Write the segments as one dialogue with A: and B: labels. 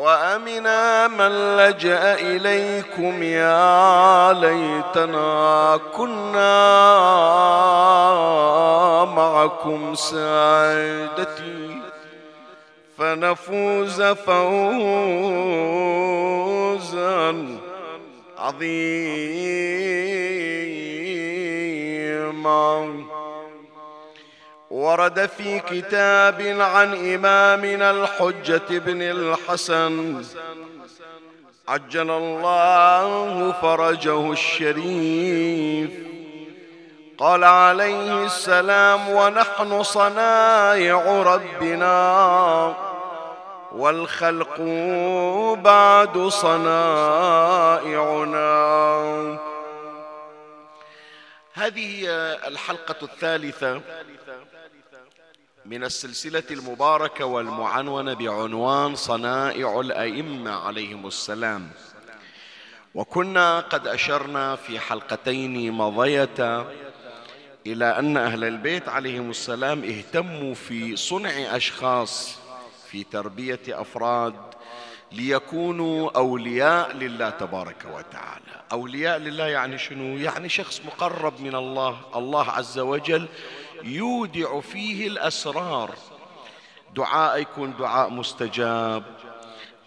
A: وأمنا من لجأ إليكم يا ليتنا كنا معكم سعادتي. فنفوز فوزا عظيما. ورد في كتاب عن إمامنا الحجة بن الحسن. عجل الله فرجه الشريف. قال عليه السلام ونحن صنايع ربنا والخلق بعد صنائعنا. هذه الحلقة الثالثة من السلسلة المباركة والمعنونة بعنوان صنائع الأئمة عليهم السلام. وكنا قد أشرنا في حلقتين مضيتا إلى أن أهل البيت عليهم السلام اهتموا في صنع أشخاص في تربية أفراد ليكونوا أولياء لله تبارك وتعالى. أولياء لله يعني شنو؟ يعني شخص مقرب من الله الله عز وجل يودع فيه الأسرار. دعاء يكون دعاء مستجاب.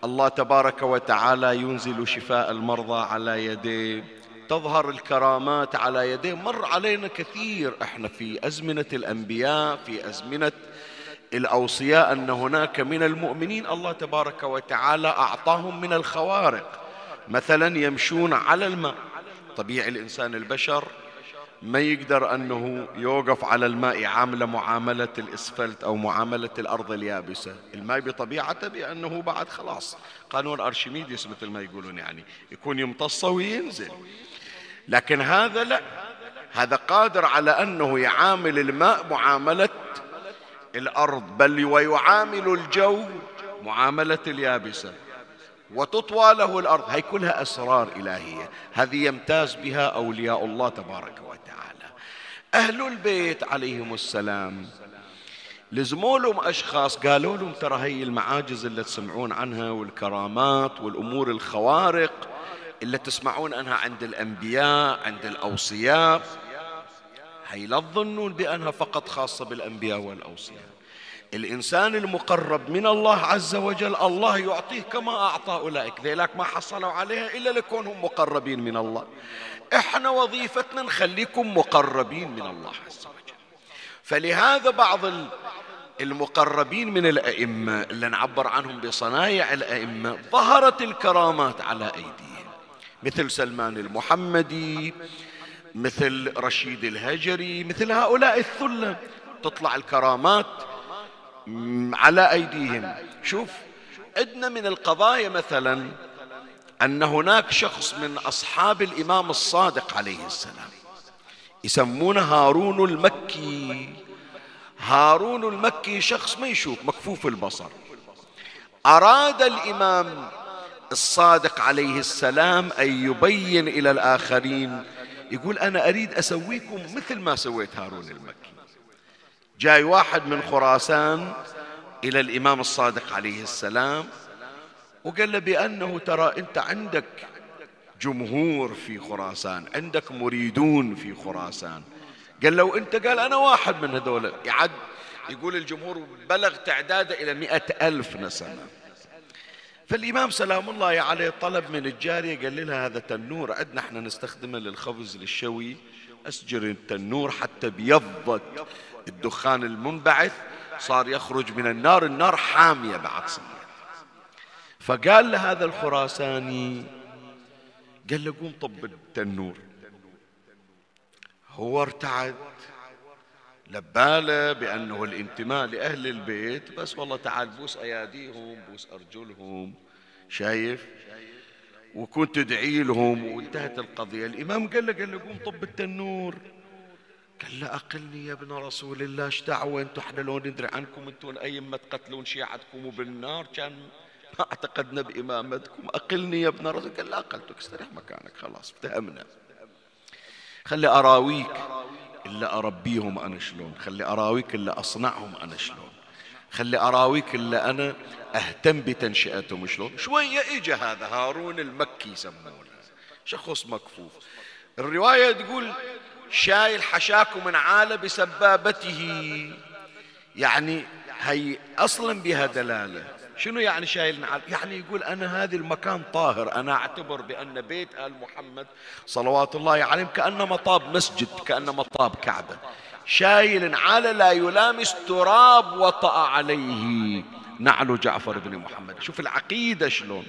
A: الله تبارك وتعالى ينزل شفاء المرضى على يديه. تظهر الكرامات على يديه. مر علينا كثير. إحنا في أزمنة الأنبياء في أزمنة الأوصياء أن هناك من المؤمنين. الله تبارك وتعالى أعطاهم من الخوارق. مثلا يمشون على الماء. طبيعي الإنسان البشر ما يقدر أنه يوقف على الماء عاملة معاملة الإسفلت أو معاملة الأرض اليابسة. الماء بطبيعته بأنه بعد خلاص. قانون أرشميدس مثل ما يقولون يعني يكون يمتصه وينزل. لكن هذا لا. هذا قادر على أنه يعامل الماء معاملة الأرض. بل ويعامل الجو معاملة اليابسة. وتطوى له الأرض. هي كلها أسرار إلهية. هذه يمتاز بها أولياء الله تبارك وتعالى. أهل البيت عليهم السلام. لزموا لهم أشخاص قالوا لهم ترى هي المعاجز اللي تسمعون عنها والكرامات والأمور الخوارق اللي تسمعون عنها عند الأنبياء عند الأوصياء. هي لا تظنون بأنها فقط خاصة بالأنبياء والأوصياء. الإنسان المقرب من الله عز وجل الله يعطيه كما أعطى أولئك. ذيلاك ما حصلوا عليها إلا لكونهم مقربين من الله. إحنا وظيفتنا نخليكم مقربين من الله عز وجل. فلهذا بعض المقربين من الأئمة اللي نعبر عنهم بصنايع الأئمة ظهرت الكرامات على أيديهم. مثل سلمان المحمدي مثل رشيد الهجري مثل هؤلاء الثلة. تطلع الكرامات على أيديهم. شوف عندنا من القضايا مثلا أن هناك شخص من أصحاب الإمام الصادق عليه السلام يسمونه هارون المكي. هارون المكي شخص ما يشوف مكفوف البصر. أراد الإمام الصادق عليه السلام أن يبين إلى الآخرين يقول أنا أريد أسويكم مثل ما سويت هارون المكي. جاي واحد من خراسان إلى الإمام الصادق عليه السلام وقال له بأنه ترى أنت عندك جمهور في خراسان عندك مريدون في خراسان. قال لو أنت قال أنا واحد من هذول. يعد يقول الجمهور بلغ تعداده إلى مئة ألف نسمة. فالإمام سلام الله عليه طلب من الجارية قال لها هذا تنور عندنا إحنا نستخدمه للخبز للشوي أسجر التنور حتى بيضت. الدخان المنبعث صار يخرج من النار النار حامية بعد صار فقال لهذا الخراساني قال له قوم طب التنور. هو ارتعد لباله بأنه الانتماء لأهل البيت بس والله تعال بوس أياديهم بوس أرجلهم شايف؟ وكنت تدعي لهم وانتهت القضية. الإمام قال له قال له قوم طب التنور. قال له أقلني يا ابن رسول الله إيش دعوة؟ أنتم إحنا لو ندري عنكم أنتم الأئمة تقتلون شيعتكم وبالنار؟ كان ما اعتقدنا بإمامتكم أقلني يا ابن رسول قال لا أقلتك استريح مكانك خلاص افتهمنا. خلي أراويك إلا أربيهم أنا شلون؟ خلي أراويك إلا أصنعهم أنا شلون؟ خلي أراويك إلا أنا أهتم بتنشئتهم شلون؟ شوية إجا هذا هارون المكي يسمونه شخص مكفوف. الرواية تقول شايل حشاكو من عالة بسبابته. يعني هي أصلا بها دلالة. شنو يعني شايل نعال يعني يقول أنا هذا المكان طاهر. أنا أعتبر بأن بيت آل محمد صلوات الله عليهم كأنه مطاب مسجد كأنه مطاب كعبة. شايل نعال لا يلامس تراب وطأ عليه. نعل جعفر بن محمد. شوف العقيدة شلون.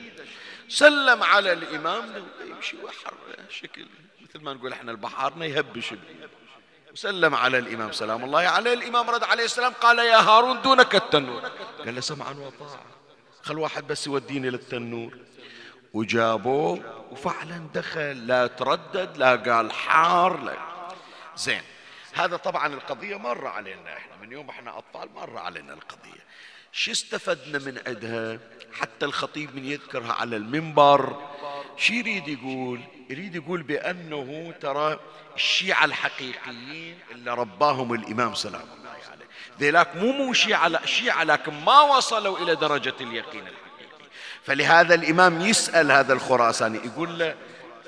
A: سلم على الإمام يمشي بحر شكل. مثل ما نقول إحنا البحارنا يهبش وسلم على الإمام. سلام الله عليه. الإمام رد عليه السلام قال يا هارون دونك التنور. قال له سمعا وطاعة. خل واحد بس يوديني للتنور. وجابوه وفعلا دخل. لا تردد لا قال حار لا. زين. هذا طبعا القضية مر علينا إحنا. من يوم إحنا أطفال مر علينا القضية. شو استفدنا من عندها؟ حتى الخطيب من يذكرها على المنبر. شو يريد يقول؟ يريد يقول بأنه ترى الشيعة الحقيقيين اللي رباهم الإمام سلام الله عليه. ذيلاك مو مو شيعة شيعة لكن ما وصلوا إلى درجة اليقين الحقيقي. فلهذا الإمام يسأل هذا الخراساني يقول له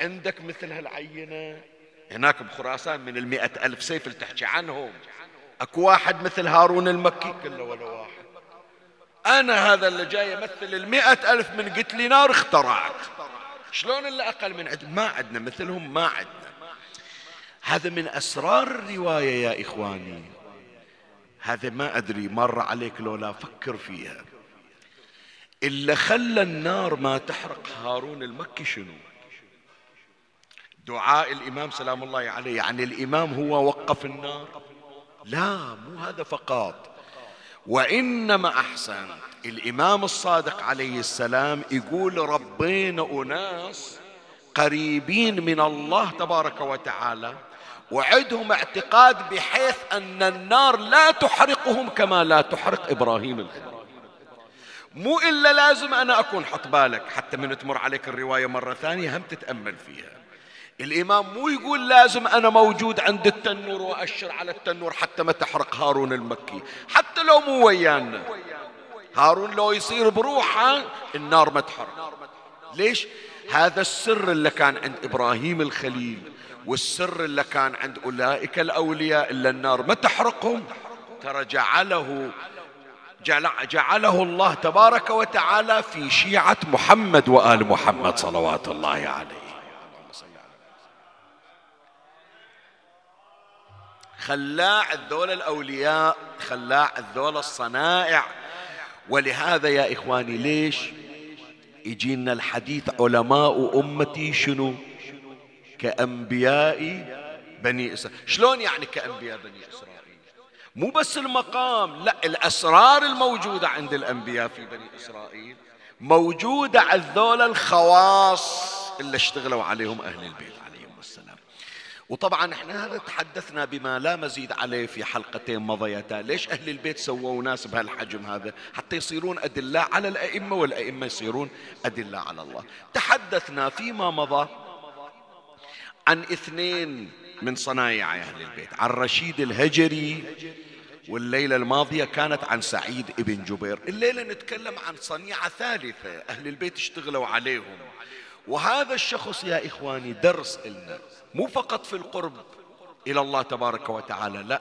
A: عندك مثل هالعينة؟ هناك بخراسان من المئة ألف سيف اللي تحكي عنهم. أكو واحد مثل هارون المكي؟ كله ولا واحد. أنا هذا اللي جاي يمثل المئة ألف من قتل نار اخترعت. شلون اللي أقل من عندنا ما عندنا مثلهم ما عندنا هذا من أسرار الرواية يا إخواني. هذا ما أدري مر عليك لو لا فكر فيها. اللي خلى النار ما تحرق هارون المكي شنو؟ دعاء الإمام سلام الله عليه. يعني الإمام هو وقف النار؟ لا مو هذا فقط. وإنما أحسن. الإمام الصادق عليه السلام يقول ربينا أناس قريبين من الله تبارك وتعالى وعندهم اعتقاد بحيث أن النار لا تحرقهم كما لا تحرق إبراهيم الخليل. مو إلا لازم أنا أكون حط بالك حتى من تمر عليك الرواية مرة ثانية هم تتأمل فيها. الإمام مو يقول لازم أنا موجود عند التنور وأشر على التنور حتى ما تحرق هارون المكي. حتى لو مو ويانا. هارون لو يصير بروحه النار ما تحرق. ليش؟ هذا السر اللي كان عند إبراهيم الخليل والسر اللي كان عند أولئك الأولياء إلا النار ما تحرقهم. ترى جعله جعله الله تبارك وتعالى في شيعة محمد وآل محمد صلوات الله عليه. خلاع الذول الأولياء خلاع الذول الصنائع. ولهذا يا إخواني ليش يجينا الحديث علماء أمتي شنو؟ كأنبياء بني إسرائيل. شلون يعني كأنبياء بني إسرائيل؟ مو بس المقام لا الأسرار الموجودة عند الأنبياء في بني إسرائيل موجودة على الذول الخواص اللي اشتغلوا عليهم أهل البيت. وطبعا إحنا هذا تحدثنا بما لا مزيد عليه في حلقتين مضيتا. ليش أهل البيت سووا ناس بهالحجم هذا؟ حتى يصيرون ادلاء على الأئمة والأئمة يصيرون ادلاء على الله. تحدثنا فيما مضى عن اثنين من صنايع أهل البيت. عن رشيد الهجري والليلة الماضية كانت عن سعيد ابن جبير. الليلة نتكلم عن صنيعة ثالثة أهل البيت اشتغلوا عليهم. وهذا الشخص يا إخواني درس إلنا مو فقط في القرب إلى الله تبارك وتعالى لا.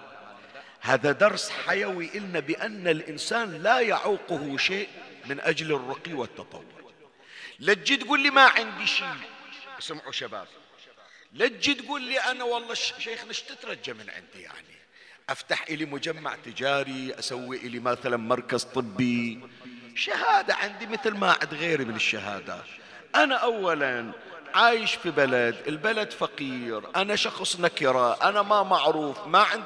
A: هذا درس حيوي إلنا بأن الإنسان لا يعوقه شيء من أجل الرقي والتطور. لا تجي تقول لي ما عندي شيء. اسمعوا شباب. لا تجي تقول لي أنا والله شيخنا إيش تترجى من عندي يعني؟ أفتح إلي مجمع تجاري أسوي إلي مثلا مركز طبي. شهادة عندي مثل ما عند غيري من الشهادات. أنا أولا عايش في بلد البلد فقير أنا شخص نكرة أنا ما معروف ما عند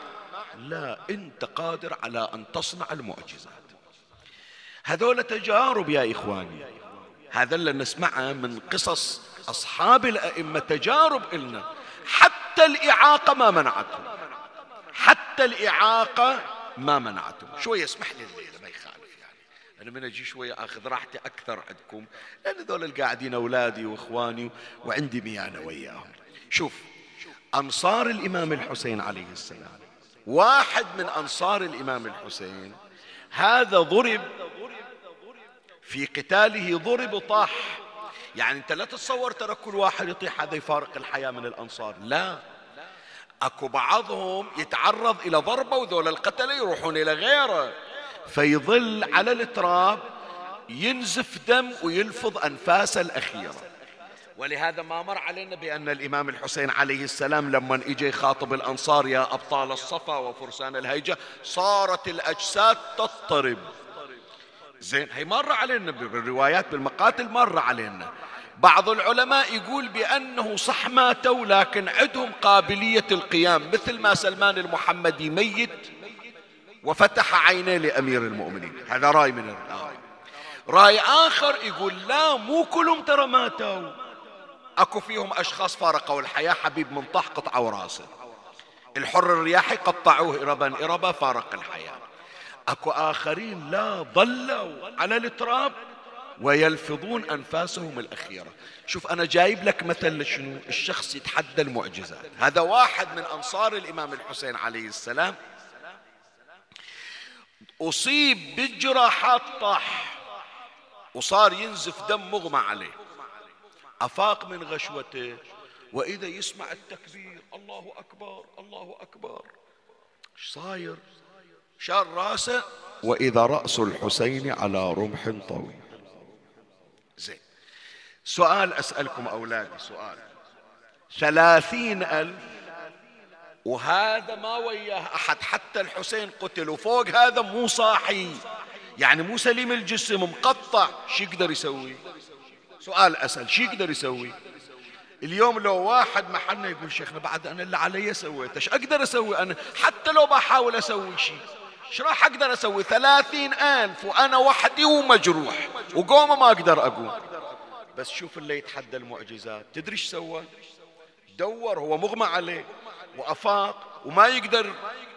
A: لا أنت قادر على أن تصنع المعجزات. هذول تجارب يا إخواني. هذا اللي نسمعه من قصص أصحاب الأئمة تجارب إلنا. حتى الإعاقة ما منعتهم. حتى الإعاقة ما منعتهم. شوية اسمح لي الليلة أنا من أجي شوية أخذ راحتي أكثر عندكم لأن ذول القاعدين أولادي وإخواني وعندي ميانة وياهم. شوف أنصار الإمام الحسين عليه السلام واحد من أنصار الإمام الحسين هذا ضرب في قتاله ضرب وطاح يعني أنت لا تتصور ترى كل واحد يطيح هذا يفارق الحياة من الأنصار. لا. أكو بعضهم يتعرض إلى ضربة وذول القتلة يروحون إلى غيره. فيظل على التراب ينزف دم ويلفظ انفاسه الأخيرة. ولهذا ما مر علينا بأن الإمام الحسين عليه السلام لما إجا يخاطب الأنصار يا أبطال الصفا وفرسان الهيجة صارت الأجساد تضطرب. زين هي مر علينا بالروايات بالمقاتل مر علينا. بعض العلماء يقول بأنه صح ماتوا لكن عندهم قابلية القيام مثل ما سلمان المحمدي ميت. وفتح عينيه لأمير المؤمنين. هذا رأي من الرأي. رأي آخر يقول لا مو كلهم ترى ماتوا. أكو فيهم أشخاص فارقوا الحياة. حبيب منطح قطعوا راسه. الحر الرياحي قطعوه إربا. إربا فارق الحياة. أكو آخرين لا ضلوا على التراب ويلفظون أنفاسهم الأخيرة. شوف أنا جايب لك مثل شنو الشخص يتحدى المعجزات. هذا واحد من أنصار الإمام الحسين عليه السلام. أصيب بالجراحات طاح وصار ينزف دم مغمى عليه. أفاق من غشوته وإذا يسمع التكبير الله أكبر الله أكبر. إيش صاير؟ شال رأسه وإذا رأس الحسين على رمح طويل. زين. سؤال أسألكم أولادي سؤال. ثلاثين ألف وهذا ما وياه أحد حتى الحسين قتل وفوق هذا مو صاحي. يعني مو سليم الجسم مقطع. شو يقدر يسوي؟ سؤال أسأل شو يقدر يسوي؟ اليوم لو واحد محلنا يقول شيخنا بعد أنا اللي علي سويته إيش أقدر أسوي أنا؟ حتى لو بحاول أسوي شيء إيش راح أقدر أسوي؟ ثلاثين ألف وأنا وحدي ومجروح. وقومه ما أقدر أقوم. بس شوف اللي يتحدى المعجزات. تدري إيش سوى؟ دور هو مغمى عليه. وأفاق وما يقدر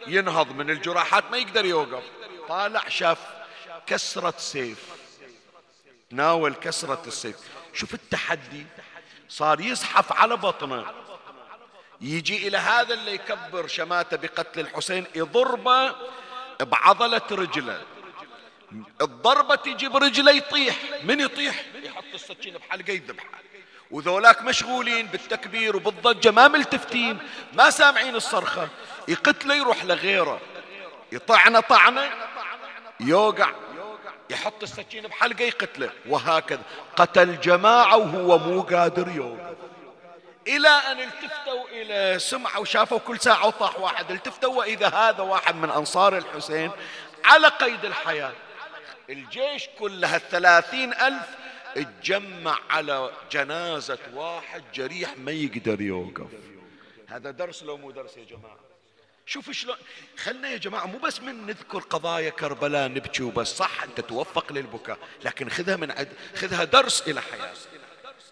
A: ينهض من الجراحات ما يقدر يوقف. طالع شاف كسرة سيف. ناول كسرة السيف. شوف التحدي. صار يزحف على بطنه. يجي إلى هذا اللي يكبر شماته بقتل الحسين يضربه بعضلة رجله. الضربة تجي برجله يطيح. من يطيح؟ يحط السكين بحلقة يذبحه. وذولاك مشغولين بالتكبير وبالضجة ما ملتفتين ما سامعين الصرخة. يقتله يروح لغيره يطعنه طعنة يوقع يحط السكين بحلقة يقتله وهكذا. قتل جماعة وهو مو قادر يوقف إلى أن التفتوا إلى سمعوا وشافوا كل ساعة وطاح واحد. التفتوا وإذا هذا واحد من أنصار الحسين على قيد الحياة. الجيش كلها الثلاثين ألف اتجمع على جنازة واحد جريح ما يقدر يوقف. هذا درس لو مو درس يا جماعة؟ شوف شلون خلنا يا جماعة مو بس من نذكر قضايا كربلاء نبكي وبس صح أنت توفق للبكاء لكن خذها من عد خذها درس إلى حياتك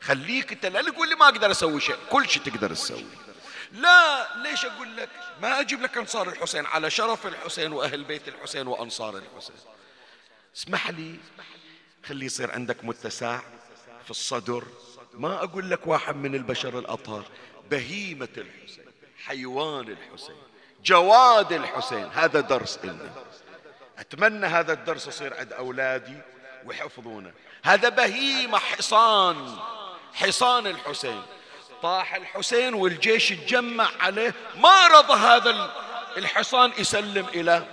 A: خليك أنت لا تقول لي ما أقدر أسوي شيء كل شيء تقدر تسوي. لا ليش أقول لك؟ ما أجيب لك أنصار الحسين على شرف الحسين وأهل بيت الحسين وأنصار الحسين. اسمح لي. خلي يصير عندك متسع في الصدر. ما أقول لك واحد من البشر الاطهار بهيمة الحسين حيوان الحسين جواد الحسين. هذا درس إلنا. أتمنى هذا الدرس يصير عند أولادي ويحفظونه. هذا بهيمة حصان حصان الحسين. طاح الحسين والجيش تجمع عليه. ما رضى هذا الحصان يسلم إلى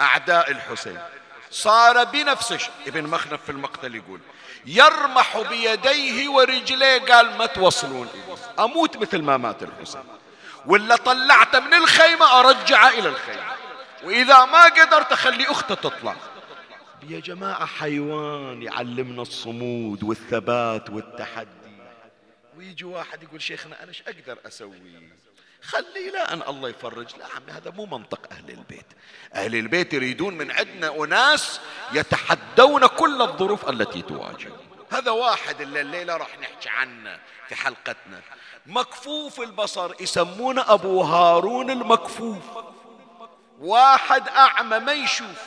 A: أعداء الحسين. صار بنفسه. ابن مخنف في المقتل يقول يرمح بيديه ورجليه قال ما توصلون أموت مثل ما مات الحسين. ولا طلعته من الخيمة أرجعه إلى الخيمة. وإذا ما قدرت أخلي أخته تطلع. يا جماعة حيوان يعلمنا الصمود والثبات والتحدي. ويجي واحد يقول شيخنا أنا إيش أقدر أسوي؟ خلي لا أن الله يفرج. لا عمي هذا مو منطق أهل البيت. أهل البيت يريدون من عندنا أناس يتحدون كل الظروف التي تواجه. هذا واحد اللي الليلة راح نحكي عنه في حلقتنا. مكفوف البصر يسمونه أبو هارون المكفوف. واحد أعمى ما يشوف.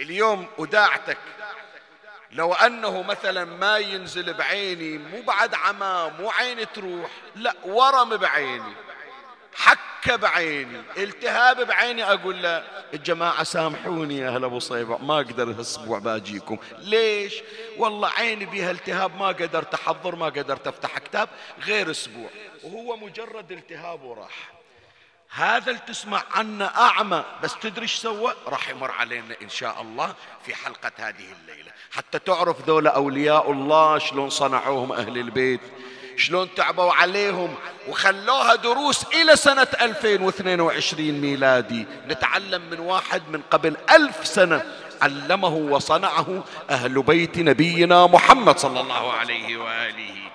A: اليوم وداعتك لو أنه مثلا ما ينزل بعيني مو بعد عمى مو تروح لا ورم بعيني. حكة بعيني التهاب بعيني أقول له الجماعة سامحوني يا أهل أبو صيبة ما أقدر هالأسبوع بأجيكم. ليش؟ والله عيني بها التهاب ما قدرت أحضر ما قدرت أفتح كتاب غير أسبوع وهو مجرد التهاب وراح. هذا اللي تسمع عنه أعمى بس تدري إيش سوى؟ راح يمر علينا إن شاء الله في حلقة هذه الليلة. حتى تعرف ذولا أولياء الله شلون صنعوهم أهل البيت. شلون تعبوا عليهم وخلوها دروس إلى سنة 2022 ميلادي. نتعلم من واحد من قبل ألف سنة علمه وصنعه أهل بيت نبينا محمد صلى الله عليه وآله.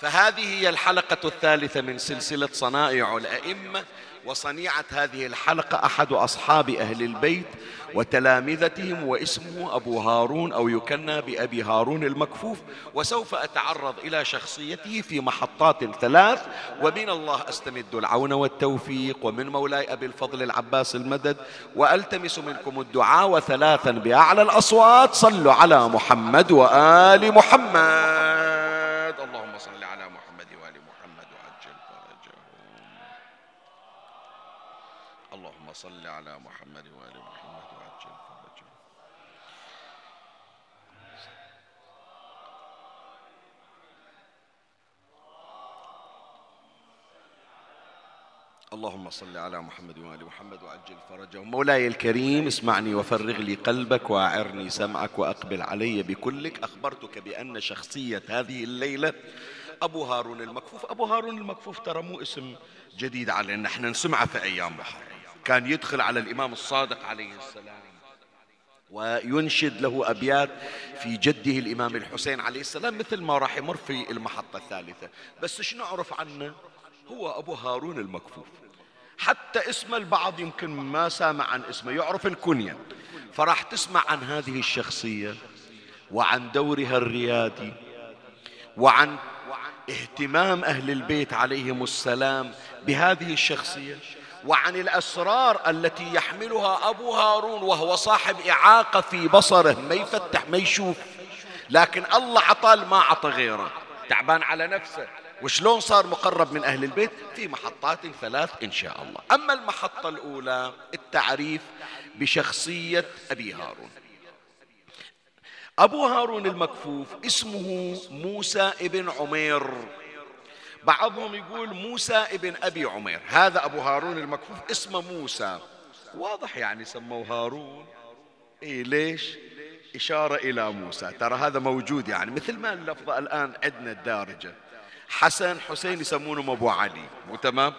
A: فهذه هي الحلقة الثالثة من سلسلة صنائع الأئمة. وصنيعة هذه الحلقة أحد أصحاب أهل البيت وتلامذتهم واسمه أبو هارون أو يكنى بأبي هارون المكفوف وسوف أتعرض إلى شخصيته في محطات ثلاث ومن الله أستمد العون والتوفيق ومن مولاي أبي الفضل العباس المدد وألتمس منكم الدعاء وثلاثا بأعلى الأصوات صلوا على محمد وآل محمد. اللهم صل صل على محمد وآل محمد وعجل فرجه. اللهم صل على محمد وآل محمد وعجل فرجه. مولاي الكريم اسمعني وفرغ لي قلبك وأعرني سمعك وأقبل علي بكلك. أخبرتك بأن شخصية هذه الليلة أبو هارون المكفوف. أبو هارون المكفوف ترى مو اسم جديد علينا. إحنا نسمعه في أيام محرم. كان يدخل على الإمام الصادق عليه السلام. وينشد له أبيات في جده الإمام الحسين عليه السلام مثل ما راح يمر في المحطة الثالثة. بس شو نعرف عنه؟ هو أبو هارون المكفوف. حتى اسم البعض يمكن ما سامع عن اسمه يعرف الكنية. فراح تسمع عن هذه الشخصية وعن دورها الريادي وعن اهتمام أهل البيت عليهم السلام بهذه الشخصية. وعن الأسرار التي يحملها أبو هارون وهو صاحب إعاقة في بصره. ما يفتح ما يشوف. لكن الله عطى ما عطى غيره. تعبان على نفسه. وشلون صار مقرب من أهل البيت؟ في محطات ثلاث إن شاء الله. أما المحطة الأولى التعريف بشخصية أبي هارون. أبو هارون المكفوف اسمه موسى ابن عمير. بعضهم يقول موسى ابن أبي عمير. هذا أبو هارون المكفوف اسمه موسى. واضح يعني سموه هارون. إيه ليش؟ إشارة إلى موسى. ترى هذا موجود يعني مثل ما اللفظة الآن عندنا الدارجة. حسن حسين يسمونه أبو علي. مو تمام؟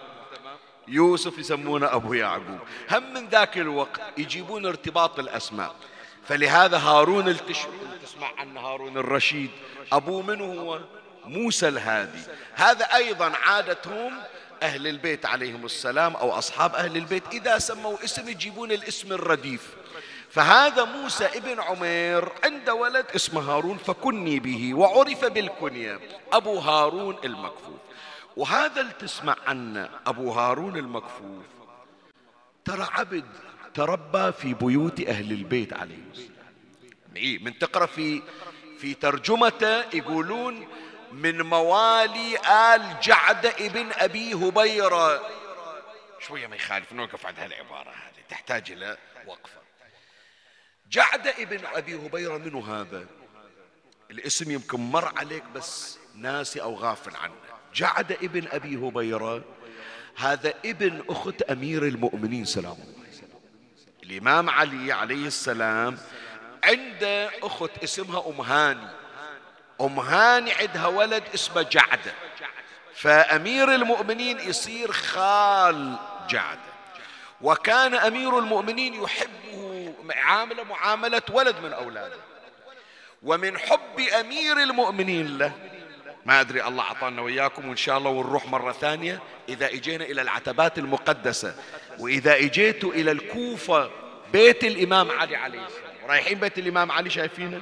A: يوسف يسمونه أبو يعقوب. هم من ذاك الوقت يجيبون ارتباط الأسماء. فلهذا هارون تسمع عن هارون الرشيد. أبو من هو؟ موسى الهادي. هذا أيضا عادتهم أهل البيت عليهم السلام أو أصحاب أهل البيت إذا سموا اسم يجيبون الاسم الرديف. فهذا موسى ابن عمير عند ولد اسمه هارون فكني به وعرف بالكنية أبو هارون المكفوف. وهذا اللي تسمع عنه أبو هارون المكفوف. ترى عبد تربى في بيوت أهل البيت عليهم السلام. من تقرأ في في ترجمته يقولون من موالي آل جعد ابن أبي هبيرة. شوية ما يخالف نوقف عند هالعبارة هذه تحتاج إلى وقفة. جعد ابن أبي هبيرة منو هذا؟ الاسم يمكن مر عليك بس ناسي أو غافل عنه. جعد ابن أبي هبيرة هذا ابن أخت أمير المؤمنين سلام الله الإمام علي عليه السلام عنده أخت اسمها أم هاني أم هاني عندها ولد اسمه جعدة فأمير المؤمنين يصير خال جعدة وكان أمير المؤمنين يحبه عامله معاملة ولد من أولاده. ومن حب أمير المؤمنين له ما أدري الله أعطانا وإياكم وإن شاء الله ونروح مرة ثانية إذا إجينا إلى العتبات المقدسة وإذا إجيتوا إلى الكوفة بيت الإمام علي عليه السلام. رايحين بيت الإمام علي شايفينه؟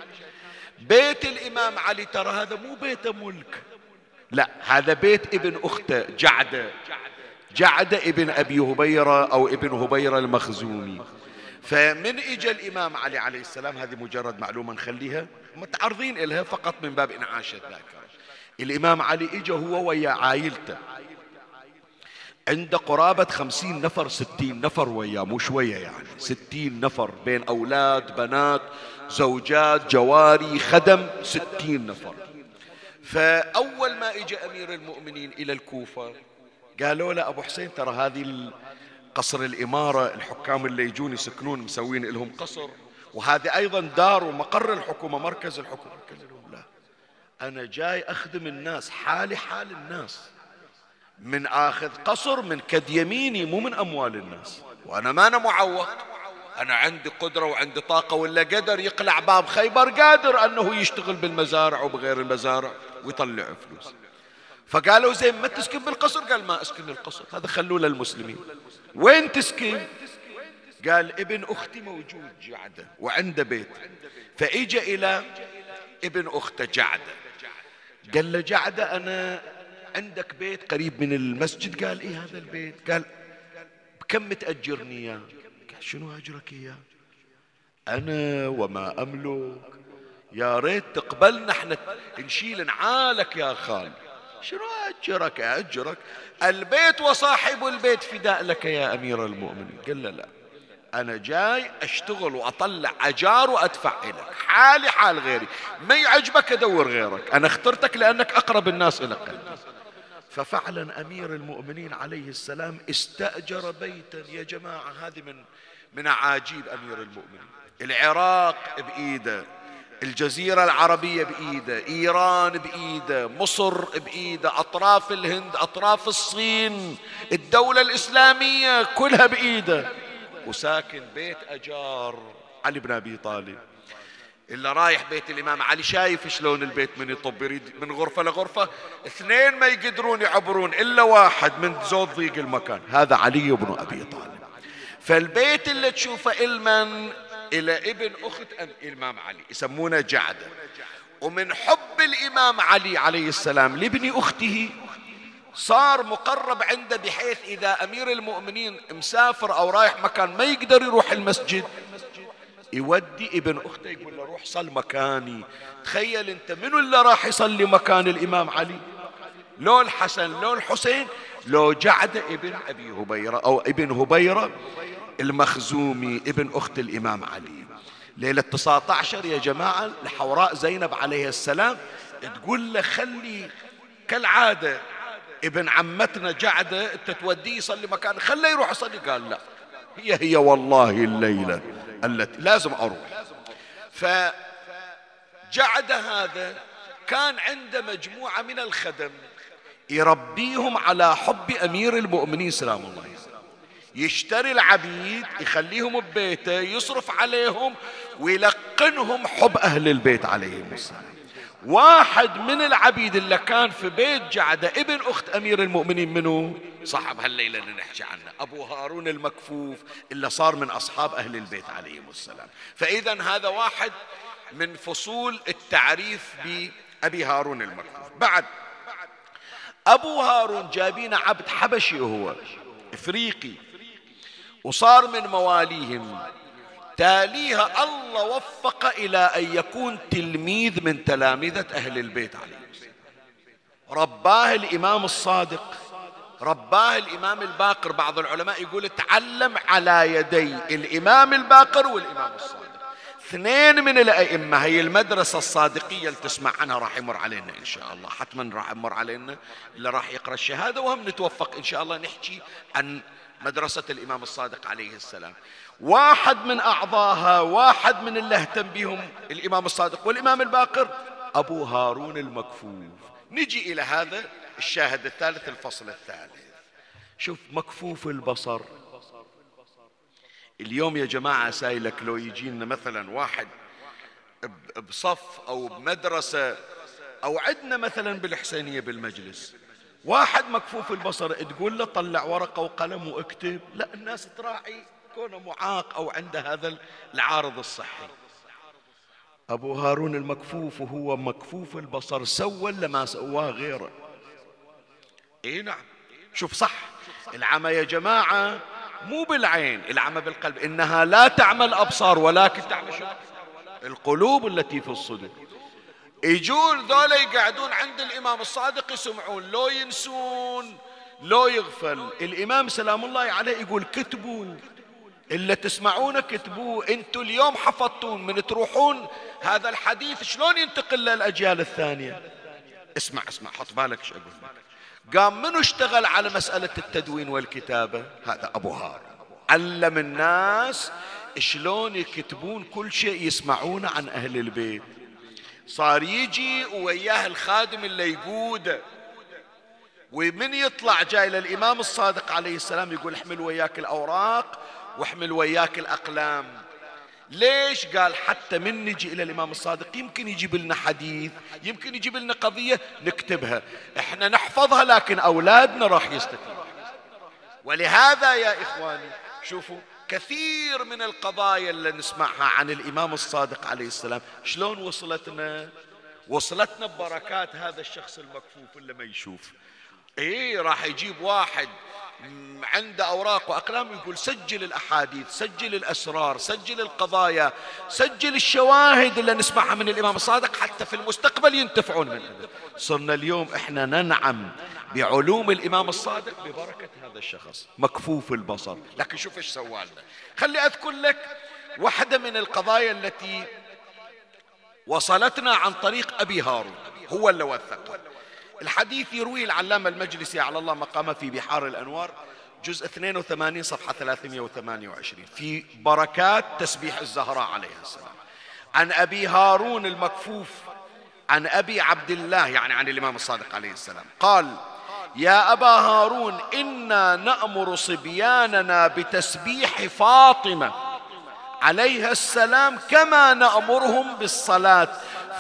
A: بيت الإمام علي ترى هذا مو بيت ملك. لا هذا بيت ابن أخته جعدة جعدة ابن أبي هبيرة أو ابن هبيرة المخزومي. فمن اجى الإمام علي عليه السلام هذه مجرد معلومة نخليها متعرضين لها فقط من باب إنعاش الذاكرة. الإمام علي اجى هو ويا عائلته. عنده قرابة خمسين نفر ستين نفر وياه مو شوية يعني ستين نفر بين أولاد بنات. زوجات جواري خدم ستين نفر. فأول ما إجى أمير المؤمنين إلى الكوفة قالوا له أبو حسين ترى هذه قصر الإمارة الحكام اللي يجون يسكنون مسوين لهم قصر وهذه أيضا دار ومقر الحكومة مركز الحكومة. قال لهم لا أنا جاي أخدم الناس حالي حال الناس. من آخذ قصر من كد يميني مو من أموال الناس. وأنا ما أنا معوق أنا عندي قدرة وعندي طاقة ولا قدر يقلع باب خيبر قادر أنه يشتغل بالمزارع وبغير المزارع ويطلع فلوس. فقالوا زين ما تسكن بالقصر؟ قال ما أسكن القصر هذا خلوه للمسلمين. وين تسكن؟ قال ابن أختي موجود جعدة وعنده بيت. فإجا إلى ابن أخته جعدة قال له جعدة أنا عندك بيت قريب من المسجد؟ قال إيه هذا البيت؟ قال بكم متأجرني إياه شنو أجرك إياه؟ أنا وما أملك. يا ريت تقبلنا إحنا نشيل نعالك يا خال. شنو أجرك؟ أجرك. البيت وصاحب البيت فداء لك يا أمير المؤمنين. قال له لا. أنا جاي أشتغل وأطلع أجار وأدفع لك حالي حال غيري. ما يعجبك أدور غيرك. أنا اخترتك لأنك أقرب الناس إلى قلبي ففعلا أمير المؤمنين عليه السلام استأجر بيتا. يا جماعة هذه من من أعاجيب أمير المؤمنين. العراق بإيده الجزيرة العربية بإيده إيران بإيده مصر بإيده أطراف الهند أطراف الصين الدولة الإسلامية كلها بإيده. وساكن بيت أجار علي بن أبي طالب. إلا رايح بيت الإمام علي شايف شلون البيت من يطب يريد من غرفة لغرفة اثنين ما يقدرون يعبرون إلا واحد من زود ضيق المكان هذا علي بن أبي طالب. فالبيت اللي تشوفه إلمن إلى ابن أخت الإمام علي يسمونه جعدة. ومن حب الإمام علي عليه السلام لابن أخته صار مقرب عنده بحيث إذا أمير المؤمنين مسافر أو رايح مكان ما يقدر يروح المسجد يودي ابن أخته يقول له روح صل مكاني. تخيل أنت منو اللي راح يصلي مكان الإمام علي؟ لو الحسن لو الحسين لو جعد ابن أبي هبيرة أو ابن هبيرة. المخزومي ابن أخت الإمام علي. ليلة 19 يا جماعة الحوراء زينب عليه السلام تقول له خلي كالعادة ابن عمتنا جعدة انت توديه يصلي مكان خليه يروح يصلي. قال لا هي هي والله الليلة التي لازم أروح. فجعد هذا كان عنده مجموعة من الخدم يربيهم على حب أمير المؤمنين سلام الله يشتري العبيد يخليهم ببيته يصرف عليهم ويلقنهم حب أهل البيت عليهم السلام. واحد من العبيد اللي كان في بيت جعدة ابن أخت أمير المؤمنين منه. صاحب هالليلة اللي نحكي عنه أبو هارون المكفوف اللي صار من أصحاب أهل البيت عليهم السلام. فإذا هذا واحد من فصول التعريف بأبي هارون المكفوف. بعد أبو هارون جابين عبد حبشي هو إفريقي. وصار من مواليهم. تاليها الله وفق إلى أن يكون تلميذ من تلامذة أهل البيت عليه رباه الإمام الصادق رباه الإمام الباقر. بعض العلماء يقول تعلم على يدي الإمام الباقر والإمام الصادق. اثنين من الأئمة هي المدرسة الصادقية اللي تسمع عنها راح يمر علينا إن شاء الله. حتما راح يمر علينا اللي راح يقرأ الشهادة وهم نتوفق إن شاء الله نحكي عن مدرسة الإمام الصادق عليه السلام. واحد من أعضاها واحد من اللي اهتم بهم الإمام الصادق والإمام الباقر أبو هارون المكفوف. نجي إلى هذا الشاهد الثالث الفصل الثالث. شوف مكفوف البصر. اليوم يا جماعة سايلك لو يجينا مثلا واحد بصف أو بمدرسة أو عندنا مثلا بالحسينية بالمجلس. واحد مكفوف البصر تقول له طلع ورقة وقلم واكتب. لا الناس تراعي كونه معاق أو عنده هذا العارض الصحي. أبو هارون المكفوف وهو مكفوف البصر سوى ولا ما سواه غيره؟ إي نعم. شوف صح. العمى يا جماعة مو بالعين العمى بالقلب. إنها لا تعمل أبصار ولكن تعمل شو؟ القلوب التي في الصدور. يجون ذولا يقعدون عند الإمام الصادق يسمعون لو ينسون لو يغفل. الإمام سلام الله عليه يقول كتبوا. إلا تسمعونه كتبوه أنتوا اليوم حفظتون من تروحون هذا الحديث شلون ينتقل للأجيال الثانية؟ اسمع اسمع حط بالك إيش أقول قام منو اشتغل على مسألة التدوين والكتابة؟ هذا أبو هار علم الناس شلون يكتبون كل شيء يسمعونه عن أهل البيت. صار يجي وياه الخادم اللي يقوده ومن يطلع جاي للإمام الصادق عليه السلام يقول احمل وياك الأوراق واحمل وياك الأقلام. ليش؟ قال حتى من نجي إلى الإمام الصادق يمكن يجيب لنا حديث يمكن يجيب لنا قضية نكتبها. إحنا نحفظها لكن أولادنا راح يستفيدوا. ولهذا يا إخواني شوفوا كثير من القضايا اللي نسمعها عن الإمام الصادق عليه السلام. شلون وصلتنا؟ وصلتنا ببركات هذا الشخص المكفوف اللي ما يشوف. إيه راح يجيب واحد عنده أوراق وأقلام يقول سجل الأحاديث سجل الأسرار سجل القضايا سجل الشواهد اللي نسمعها من الإمام الصادق حتى في المستقبل ينتفعون منها صرنا اليوم إحنا ننعم بعلوم الإمام الصادق. ببركة هذا الشخص. مكفوف البصر. لكن شوف إيش سوى لنا. خلي أذكر لك واحدة من القضايا التي وصلتنا عن طريق أبي هارون. هو اللي وثقها. الحديث يرويه العلامة المجلسي على الله مقامه في بحار الأنوار جزء 82 صفحة 328 في بركات تسبيح الزهراء عليها السلام. عن أبي هارون المكفوف عن أبي عبد الله يعني عن الإمام الصادق عليه السلام. قال يا أبا هارون إنا نأمر صبياننا بتسبيح فاطمة. عليها السلام كما نأمرهم بالصلاة.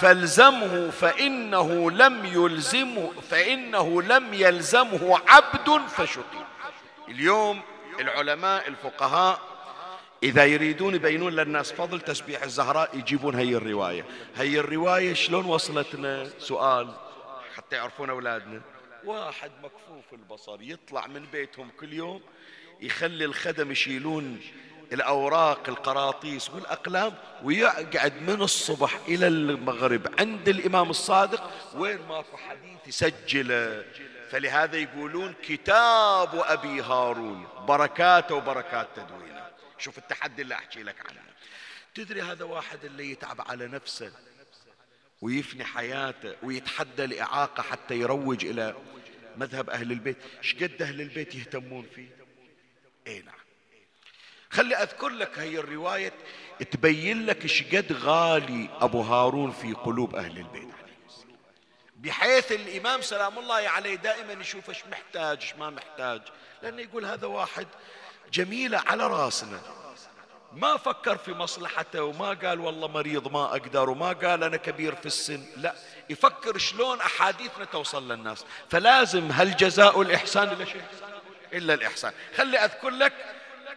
A: فالزمه فإنه لم يلزمه فإنه لم يلزمه عبد فشقي اليوم العلماء الفقهاء إذا يريدون يبينون للناس فضل تسبيح الزهراء يجيبون هي الرواية. هي الرواية شلون وصلتنا؟ سؤال. حتى يعرفون أولادنا. واحد مكفوف البصر يطلع من بيتهم كل يوم يخلي الخدم يشيلون الأوراق القراطيس والأقلام ويقعد من الصبح إلى المغرب عند الإمام الصادق وين ماكو حديث يسجله فلهذا يقولون كتاب أبي هارون بركاته وبركات تدوينه. شوف التحدي اللي أحكي لك عنه. تدري هذا واحد اللي يتعب على نفسه؟ ويفني حياته ويتحدى الإعاقة حتى يروج إلى مذهب أهل البيت. شقد أهل البيت يهتمون فيه. إي نعم. خلي أذكر لك هي الرواية تبين لك شقد غالي أبو هارون في قلوب أهل البيت. بحيث الإمام سلام الله عليه دائما يشوف إيش محتاج إيش ما محتاج. لأنه يقول هذا واحد جميلة على راسنا. ما فكر في مصلحته وما قال والله مريض ما أقدر وما قال أنا كبير في السن. لا يفكر شلون أحاديثنا توصل للناس. فلازم هل جزاء الإحسان إلا شيء؟ إلا الإحسان. خلي أذكر لك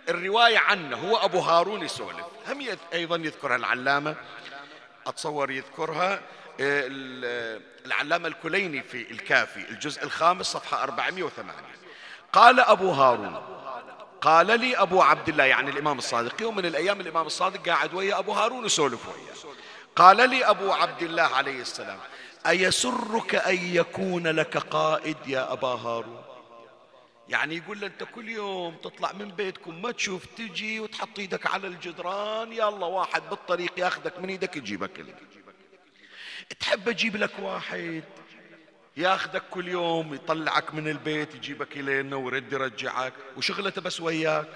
A: الرواية عنه هو أبو هارون يسولف. هم أيضا يذكرها العلامة. أتصور يذكرها آه، العلامة الكليني في الكافي الجزء الخامس صفحة 408 قال أبو هارون قال لي أبو عبد الله يعني الإمام الصادق يوم من الأيام الإمام الصادق قاعد ويا أبو هارون يسولف وياه قال لي أبو عبد الله عليه السلام أيسرك أن يكون لك قائد يا أبا هارون؟ يعني يقول له أنت كل يوم تطلع من بيتكم ما تشوف تجي وتحط إيدك على الجدران يلا واحد بالطريق ياخذك من إيدك يجيبك لي تحب أجيب لك واحد؟ ياخذك كل يوم يطلعك من البيت يجيبك إلينا ويرد يرجعك وشغلته بس وياك.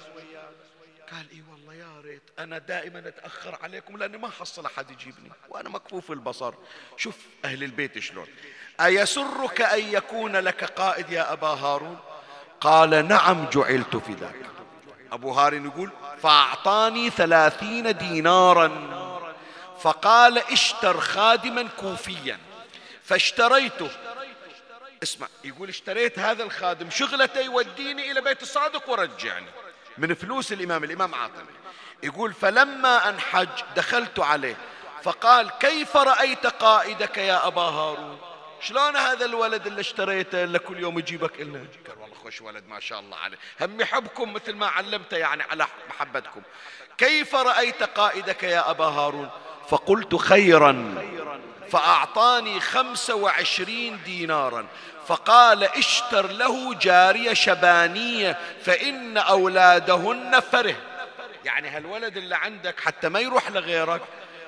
A: قال إي والله يا ريت أنا دائما أتأخر عليكم لأني ما حصل أحد يجيبني وأنا مكفوف البصر شوف أهل البيت شلون. أيسرك أن يكون لك قائد يا أبا هارون؟ قال نعم جعلت في ذاك. أبو هارون يقول فأعطاني ثلاثين دينارا. فقال اشتر خادما كوفيا. فاشتريته. اسمع يقول اشتريت هذا الخادم شغلته يوديني إلى بيت الصادق ورجعني. من فلوس الإمام الإمام عاطمي. يقول فلما أنحج دخلت عليه فقال كيف رأيت قائدك يا أبا هارون؟ شلون هذا الولد اللي اشتريته اللي كل يوم يجيبك إلنا؟ قال والله خوش ولد ما شاء الله عليه. هم يحبكم مثل ما علمته يعني على محبتكم. كيف رأيت قائدك يا أبا هارون؟ فقلت خيرا. فأعطاني خمسة وعشرين دينارا. فقال اشتر له جارية شبانية فإن أولادهن فره. يعني هالولد اللي عندك حتى ما يروح لغيرك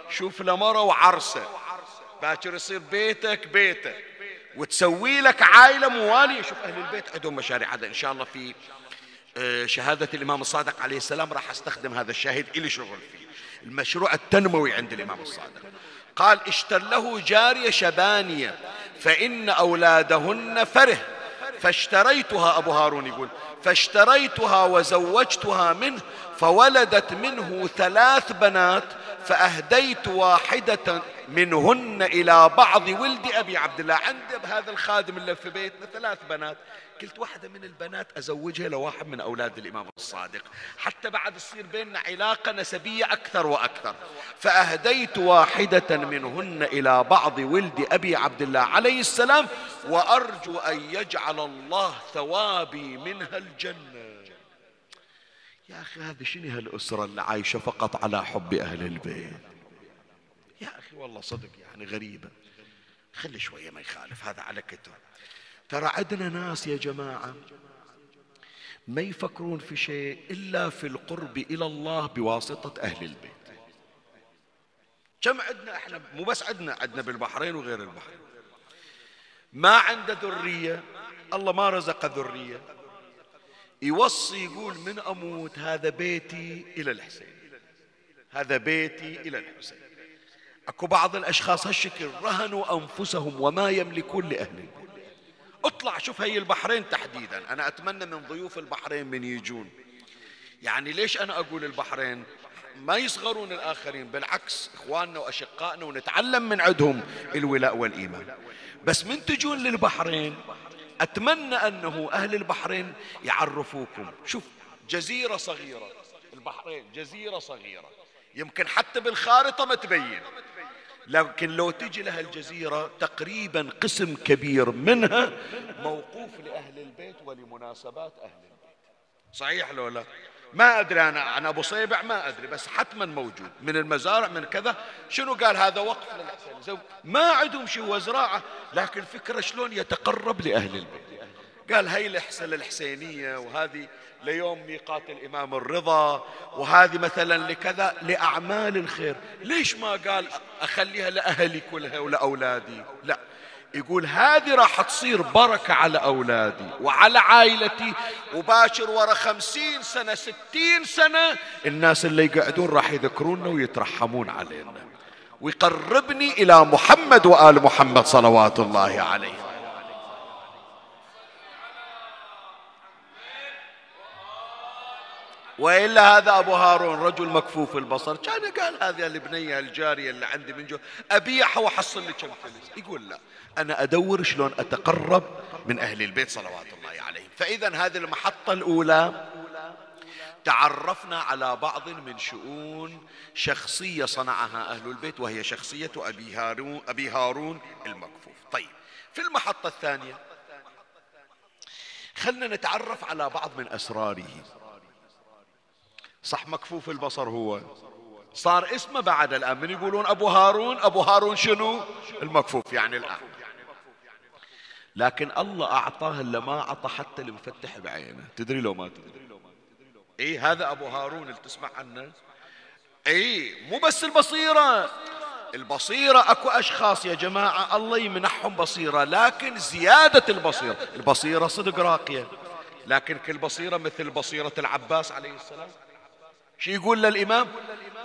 A: شوف له مرة وعرسة. باكر يصير بيتك بيته. وتسوي لك عائلة موالية. شوف أهل البيت عندهم مشاريع هذا. إن شاء الله في آه، شهادة الإمام الصادق عليه السلام راح أستخدم هذا الشاهد إلي شغل فيه. المشروع التنموي عند الإمام الصادق. قال اشتر له جارية شبانية فإن أولادهن فره. فاشتريتها أبو هارون يقول فاشتريتها وزوجتها منه فولدت منه ثلاث بنات فأهديت واحدة منهن إلى بعض ولد أبي عبد الله. عند هذا الخادم اللي في بيتنا ثلاث بنات. قلت واحدة من البنات أزوجها لواحد من أولاد الإمام الصادق. حتى بعد تصير بيننا علاقة نسبية أكثر وأكثر. فأهديت واحدة منهن إلى بعض ولد أبي عبد الله عليه السلام وأرجو أن يجعل الله ثوابي منها الجنة. يا أخي هذه شنو هالأسرة اللي عايشة فقط على حب أهل البيت؟ والله صدق يعني غريبة خلي شوية ما يخالف هذا على كتر. ترى عندنا ناس يا جماعة ما يفكرون في شيء إلا في القرب إلى الله بواسطة أهل البيت. كم عندنا إحنا؟ مو بس عندنا عندنا بالبحرين وغير البحرين. ما عنده ذرية الله ما رزق ذرية. يوصي يقول من أموت؟ هذا بيتي إلى الحسين. هذا بيتي إلى الحسين. أكو بعض الأشخاص هالشكل رهنوا أنفسهم وما يملكون لأهل البيت. اطلع شوف هي البحرين تحديدا. أنا أتمنى من ضيوف البحرين من يجون. يعني ليش أنا أقول البحرين؟ ما يصغرون الآخرين بالعكس إخواننا وأشقائنا ونتعلم من عندهم الولاء والإيمان. بس من تجون للبحرين أتمنى أنه أهل البحرين يعرفوكم. شوف جزيرة صغيرة. البحرين جزيرة صغيرة. يمكن حتى بالخارطة ما تبين. لكن لو تجي لها الجزيرة تقريبا قسم كبير منها موقوف لأهل البيت ولمناسبات أهل البيت. صحيح لو لا؟ ما أدري أنا عن أبو صيبع ما أدري بس حتما موجود. من المزارع من كذا. شنو قال هذا وقف للحسين ما عندهم شيء هو زراعة لكن الفكرة شلون يتقرب لأهل البيت. قال هي الحسن الحسينية وهذه ليوم ميقات الإمام الرضا وهذه مثلا لكذا لأعمال الخير. ليش ما قال أخليها لأهلي كلها ولأولادي؟ لا. يقول هذه راح تصير بركة على أولادي وعلى عائلتي وباشر ورا خمسين سنة ستين سنة الناس اللي يقعدون راح يذكروننا ويترحمون علينا. ويقربني إلى محمد وآل محمد صلوات الله عليه. وإلا هذا أبو هارون رجل مكفوف البصر. كان قال هذه البنية الجارية اللي عندي من جو أبيعها وأحصل لي كم فلوس يقول لا أنا أدور شلون أتقرب من أهل البيت صلوات الله عليهم. فإذا هذه المحطة الأولى. تعرفنا على بعض من شؤون شخصية صنعها أهل البيت وهي شخصية أبي هارون, أبي هارون المكفوف. طيب في المحطة الثانية. خلنا نتعرف على بعض من أسراره. صح مكفوف البصر هو. صار اسمه بعد الآن. من يقولون أبو هارون؟ أبو هارون شنو؟ المكفوف يعني الآن. لكن الله أعطاه اللي ما أعطى حتى المفتح بعينه. تدري لو ما تدري. اي هذا أبو هارون اللي تسمع عنه. اي مو بس البصيرة. البصيرة أكو أشخاص يا جماعة الله يمنحهم بصيرة لكن زيادة البصيرة. البصيرة صدق راقية. لكن كل بصيرة مثل بصيرة العباس عليه السلام. شو يقول للإمام؟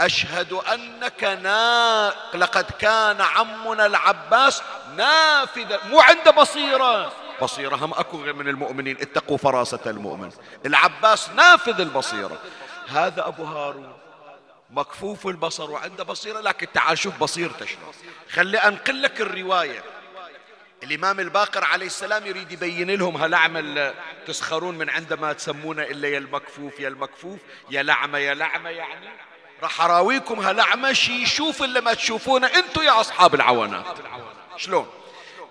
A: أشهد أنك نا لقد كان عمنا العباس نافذا مو عنده بصيرة. بصيرة هم أكو من المؤمنين اتقوا فراسة المؤمن. العباس نافذ البصيرة. هذا أبو هارون مكفوف البصر وعنده بصيرة لكن تعال شوف بصيرته شنو خلي أنقل لك الرواية. الإمام الباقر عليه السلام يريد يبين لهم هالأعمى تسخرون من عندما تسمونه إلا يا المكفوف يا المكفوف يا لعمة يا لعمة يعني راح أراويكم هالأعمى شي يشوف اللي ما تشوفونه أنتم يا أصحاب العوانات. شلون؟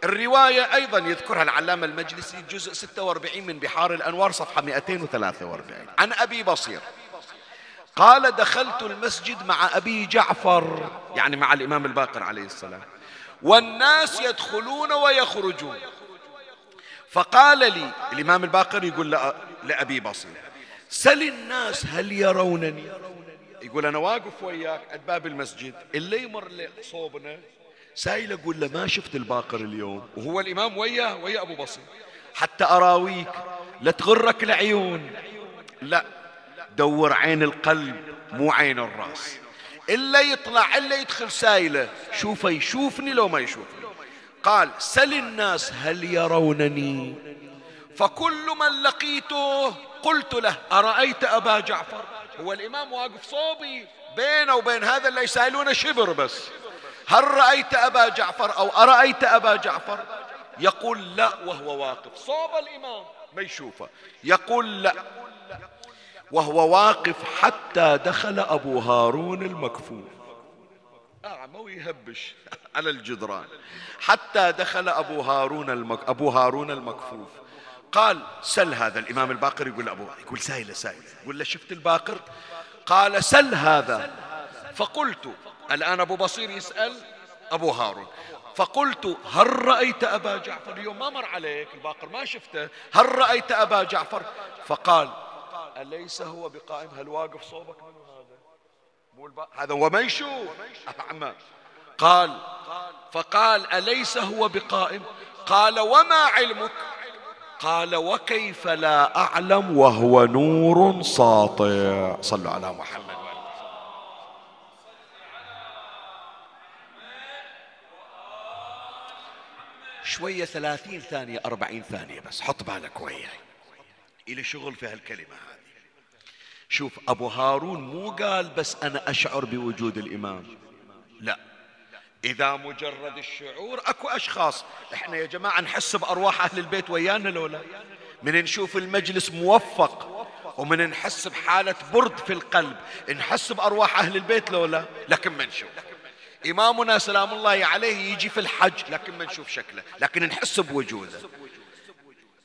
A: الرواية أيضا يذكرها العلامة المجلسي جزء 46 من بحار الأنوار صفحة 243 عن أبي بصير. قال دخلت المسجد مع أبي جعفر. يعني مع الإمام الباقر عليه السلام. والناس يدخلون ويخرجون. فقال لي الإمام الباقر يقول لأبي بصير سل الناس هل يرونني؟ يقول أنا واقف وياك عند باب المسجد اللي يمر صوبنا سايل أقول له ما شفت الباقر اليوم؟ وهو الإمام وياه ويا أبو بصير. حتى أراويك لا تغرك العيون. لا دور عين القلب مو عين الرأس. إلا يطلع إلا يدخل سايلة شوفه يشوفني لو ما يشوفني. قال سل الناس هل يرونني؟ فكل من لقيته قلت له أرأيت أبا جعفر؟ هو الإمام واقف صوبي بينه وبين هذا اللي يسألونه شبر بس. هل رأيت أبا جعفر أو أرأيت أبا جعفر؟ يقول لا وهو واقف. صوب الإمام ما يشوفه. يقول لا. وهو واقف حتى دخل أبو هارون المكفوف. أعمى ويهبش على الجدران. حتى دخل أبو هارون المك... أبو هارون المكفوف. قال سل هذا. الإمام الباقر يقول أبو يقول سائلة سائلة يقول له شفت الباقر؟ قال سل هذا. فقلت الآن أبو بصير يسأل أبو هارون. فقلت هل رأيت أبا جعفر؟ اليوم ما مر عليك الباقر ما شفته. هل رأيت أبا جعفر؟ فقال أليس هو بقائم؟ هل واقف صوبك؟ من هذا؟ مو الب... هذا هو ما يشوف أعمى قال. فقال أليس هو بقائم؟ قال وما علمك؟ قال وكيف لا أعلم وهو نور ساطع. صلوا على محمد. شوية ثلاثين ثانية أربعين ثانية بس حط بالك وياي. إلى شغل في هالكلمة هذه. شوف أبو هارون مو قال بس أنا أشعر بوجود الإمام. لا. إذا مجرد الشعور أكو أشخاص. إحنا يا جماعة نحس بأرواح أهل البيت ويانا لولا من نشوف المجلس موفق ومن نحس بحالة برد في القلب. نحس بأرواح أهل البيت لولا لكن ما نشوف. إمامنا سلام الله عليه يجي في الحج لكن ما نشوف شكله. لكن نحس بوجوده.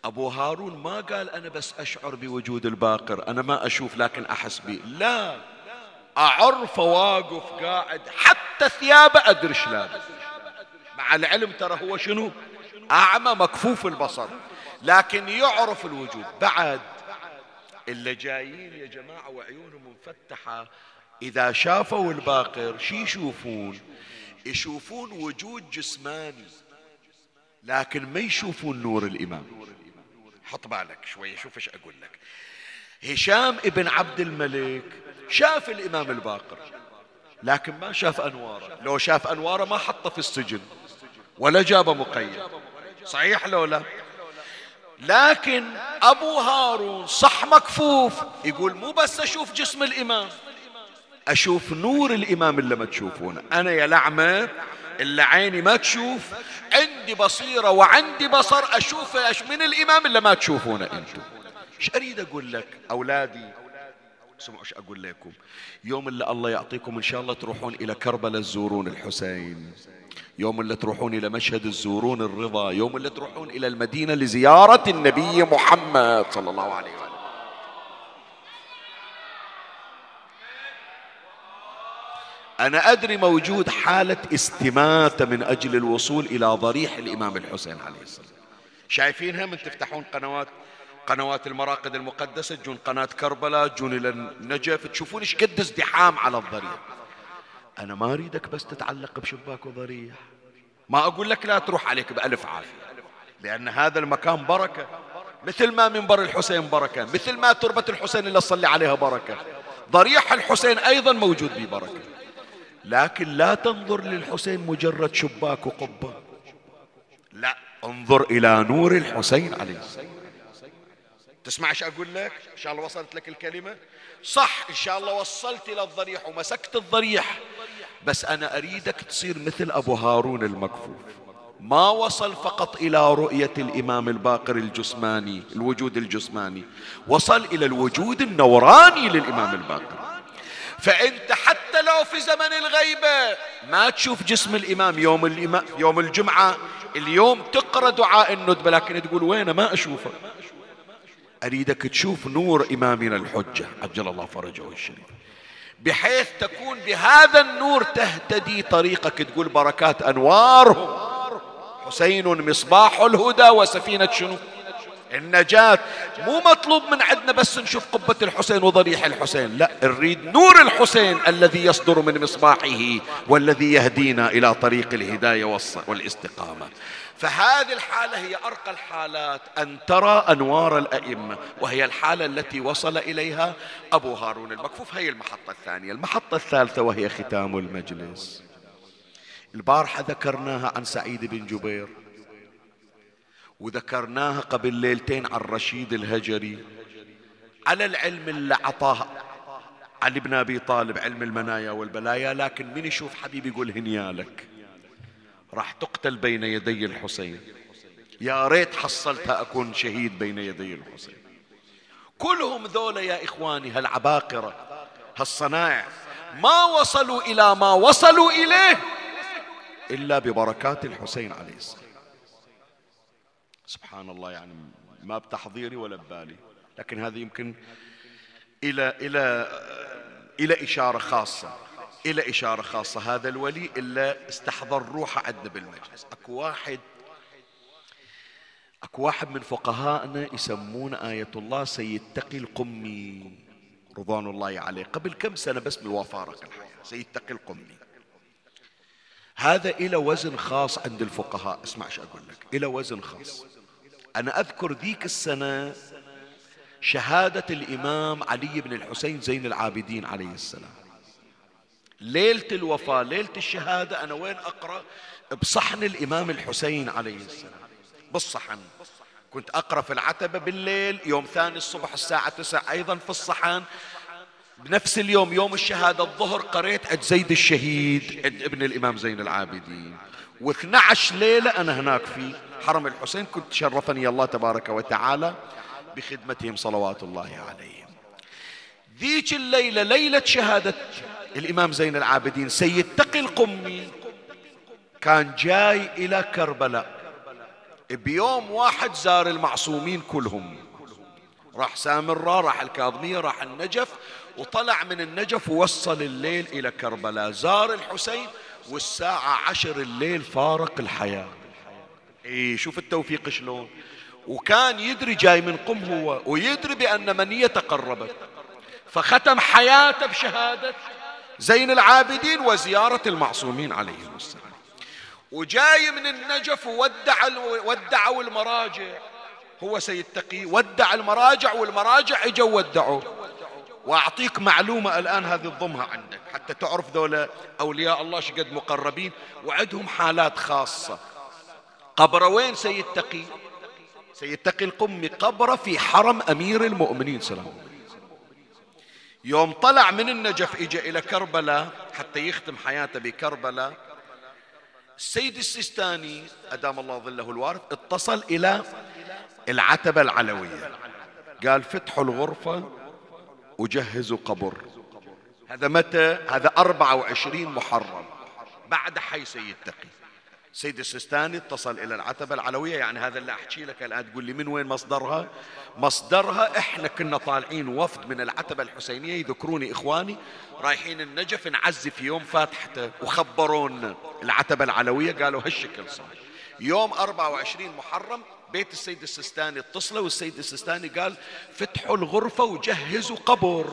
A: أبو هارون ما قال أنا بس أشعر بوجود الباقر أنا ما أشوف لكن أحس به لا أعرف واقف قاعد حتى ثيابه أدري لابس مع العلم ترى هو شنو؟ أعمى مكفوف البصر لكن يعرف الوجود. بعد اللي جايين يا جماعة وعيونهم مفتحة إذا شافوا الباقر شي يشوفون؟ يشوفون وجود جسماني لكن ما يشوفون نور الإمام. حط بالك شوية شوف إيش أقول لك؟ هشام ابن عبد الملك شاف الإمام الباقر لكن ما شاف أنواره. لو شاف أنواره ما حطه في السجن ولا جابه مقيد. صحيح لو لا؟ لكن أبو هارون صح مكفوف يقول مو بس أشوف جسم الإمام أشوف نور الإمام اللي ما تشوفونه. أنا يا لعمة اللي عيني ما تشوف عندي بصيرة وعندي بصر أشوف من الإمام اللي ما تشوفونه أنتم. إيش أريد أقول لك أولادي؟ اسمعوا إيش أقول لكم؟ يوم اللي الله يعطيكم إن شاء الله تروحون إلى كربلاء تزورون الحسين. يوم اللي تروحون إلى مشهد تزورون الرضا. يوم اللي تروحون إلى المدينة لزيارة النبي محمد صلى الله عليه وسلم. أنا أدري موجود حالة استماتة من أجل الوصول إلى ضريح الإمام الحسين عليه السلام. شايفينها من تفتحون قنوات قنوات المراقد المقدسة تجون قناة كربلاء تجون إلى النجف تشوفون إيش قد ازدحام على الضريح. أنا ما أريدك بس تتعلق بشباك وضريح. ما أقول لك لا تروح عليك بألف عافية. لأن هذا المكان بركة. مثل ما منبر الحسين بركة مثل ما تربة الحسين اللي صلي عليها بركة. ضريح الحسين أيضا موجود ببركة. لكن لا تنظر للحسين مجرد شباك وقبة. لا انظر إلى نور الحسين عليه. السلام تسمع إيش أقول لك؟ إن شاء الله وصلت لك الكلمة. صح إن شاء الله وصلت إلى الضريح ومسكت الضريح. بس أنا أريدك تصير مثل أبو هارون المكفوف. ما وصل فقط إلى رؤية الإمام الباقر الجسماني الوجود الجسماني. وصل إلى الوجود النوراني للإمام الباقر. فأنت حتى لو في زمن الغيبة ما تشوف جسم الإمام يوم الإمام يوم الجمعة. اليوم تقرأ دعاء الندبة لكن تقول وينه ما أشوفه. أريدك تشوف نور إمامنا الحجة. عجل الله فرجه الشريف. بحيث تكون بهذا النور تهتدي طريقك تقول بركات أنوارهم. حسين مصباح الهدى وسفينة شنو؟ النجاة مو مطلوب من عندنا بس نشوف قبة الحسين وضريح الحسين لا نريد نور الحسين الذي يصدر من مصباحه والذي يهدينا إلى طريق الهداية والاستقامة. فهذه الحالة هي أرقى الحالات أن ترى أنوار الأئمة وهي الحالة التي وصل إليها أبو هارون المكفوف هي المحطة الثانية. المحطة الثالثة وهي ختام المجلس. البارحة ذكرناها عن سعيد بن جبير. وذكرناها قبل ليلتين عن رشيد الهجري. على العلم اللي أعطاه علي بن أبي طالب علم المنايا والبلايا لكن من يشوف حبيبي يقول هنيالك راح تقتل بين يدي الحسين. يا ريت حصلتها أكون شهيد بين يدي الحسين. كلهم ذولا يا إخواني هالعباقرة هالصنائع ما وصلوا إلى ما وصلوا إليه إلا ببركات الحسين عليه السلام سبحان الله يعني ما بتحضيري ولا ببالي. لكن هذه يمكن إلى إلى إلى إشارة خاصة إلى إشارة خاصة. هذا الولي إلا استحضر روحه عندنا بالمجلس. أكو واحد أكو واحد من فقهائنا يسمون آية الله سيد تقي القمي رضوان الله عليه. قبل كم سنة بس من وفارق الحياة؟ سيد تقي القمي. هذا إلى وزن خاص عند الفقهاء. اسمع إيش أقول لك. إلى وزن خاص. أنا أذكر ذيك السنة شهادة الإمام علي بن الحسين زين العابدين عليه السلام. ليلة الوفاة ليلة الشهادة أنا وين أقرأ؟ بصحن الإمام الحسين عليه السلام. بالصحن. كنت أقرأ في العتبة بالليل يوم ثاني الصبح الساعة تسعة أيضا في الصحن. بنفس اليوم يوم الشهادة الظهر قريت عند زيد الشهيد عند ابن الإمام زين العابدين. و12 ليلة أنا هناك في حرم الحسين كنت شرفني الله تبارك وتعالى بخدمتهم صلوات الله عليهم. ذيك الليلة ليلة شهادة الإمام زين العابدين سيد تقي القمي كان جاي إلى كربلاء. بيوم واحد زار المعصومين كلهم. راح سامرة راح الكاظمية راح النجف وطلع من النجف ووصل الليل إلى كربلاء. زار الحسين والساعة عشر الليل فارق الحياة. إيه شوف التوفيق شلون. وكان يدري جاي من قم هو ويدري بأن منية قربت فختم حياته بشهادة زين العابدين وزيارة المعصومين عليهم السلام. وجاي من النجف وودع ودعوا المراجع. هو سيد تقي ودع المراجع والمراجع إجوا ودعوا وأعطيك معلومة الآن هذه تضمها عندك حتى تعرف ذولا أولياء الله شقد مقربين وعندهم حالات خاصة. قبر وين سيد تقي؟ سيد تقي القمي. قبره في حرم أمير المؤمنين سلام يوم طلع من النجف اجى إلى كربلاء حتى يختم حياته بكربلاء السيد السيستاني أدام الله ظله الوارث اتصل إلى العتبة العلوية. قال فتحوا الغرفة. وجهزوا قبر. هذا متى؟ هذا 24 محرم. بعد حي سيد تقي سيد السيستاني اتصل إلى العتبة العلوية. يعني هذا اللي أحكي لك الآن. تقول لي من وين مصدرها؟ مصدرها إحنا كنا طالعين وفد من العتبة الحسينية. يذكروني إخواني. رايحين النجف نعزي في يوم فاتحته وخبرونا. العتبة العلوية قالوا هالشكل صار يوم 24 محرم. بيت السيد السيستاني اتصلوا والسيد السيستاني قال فتحوا الغرفة وجهزوا قبر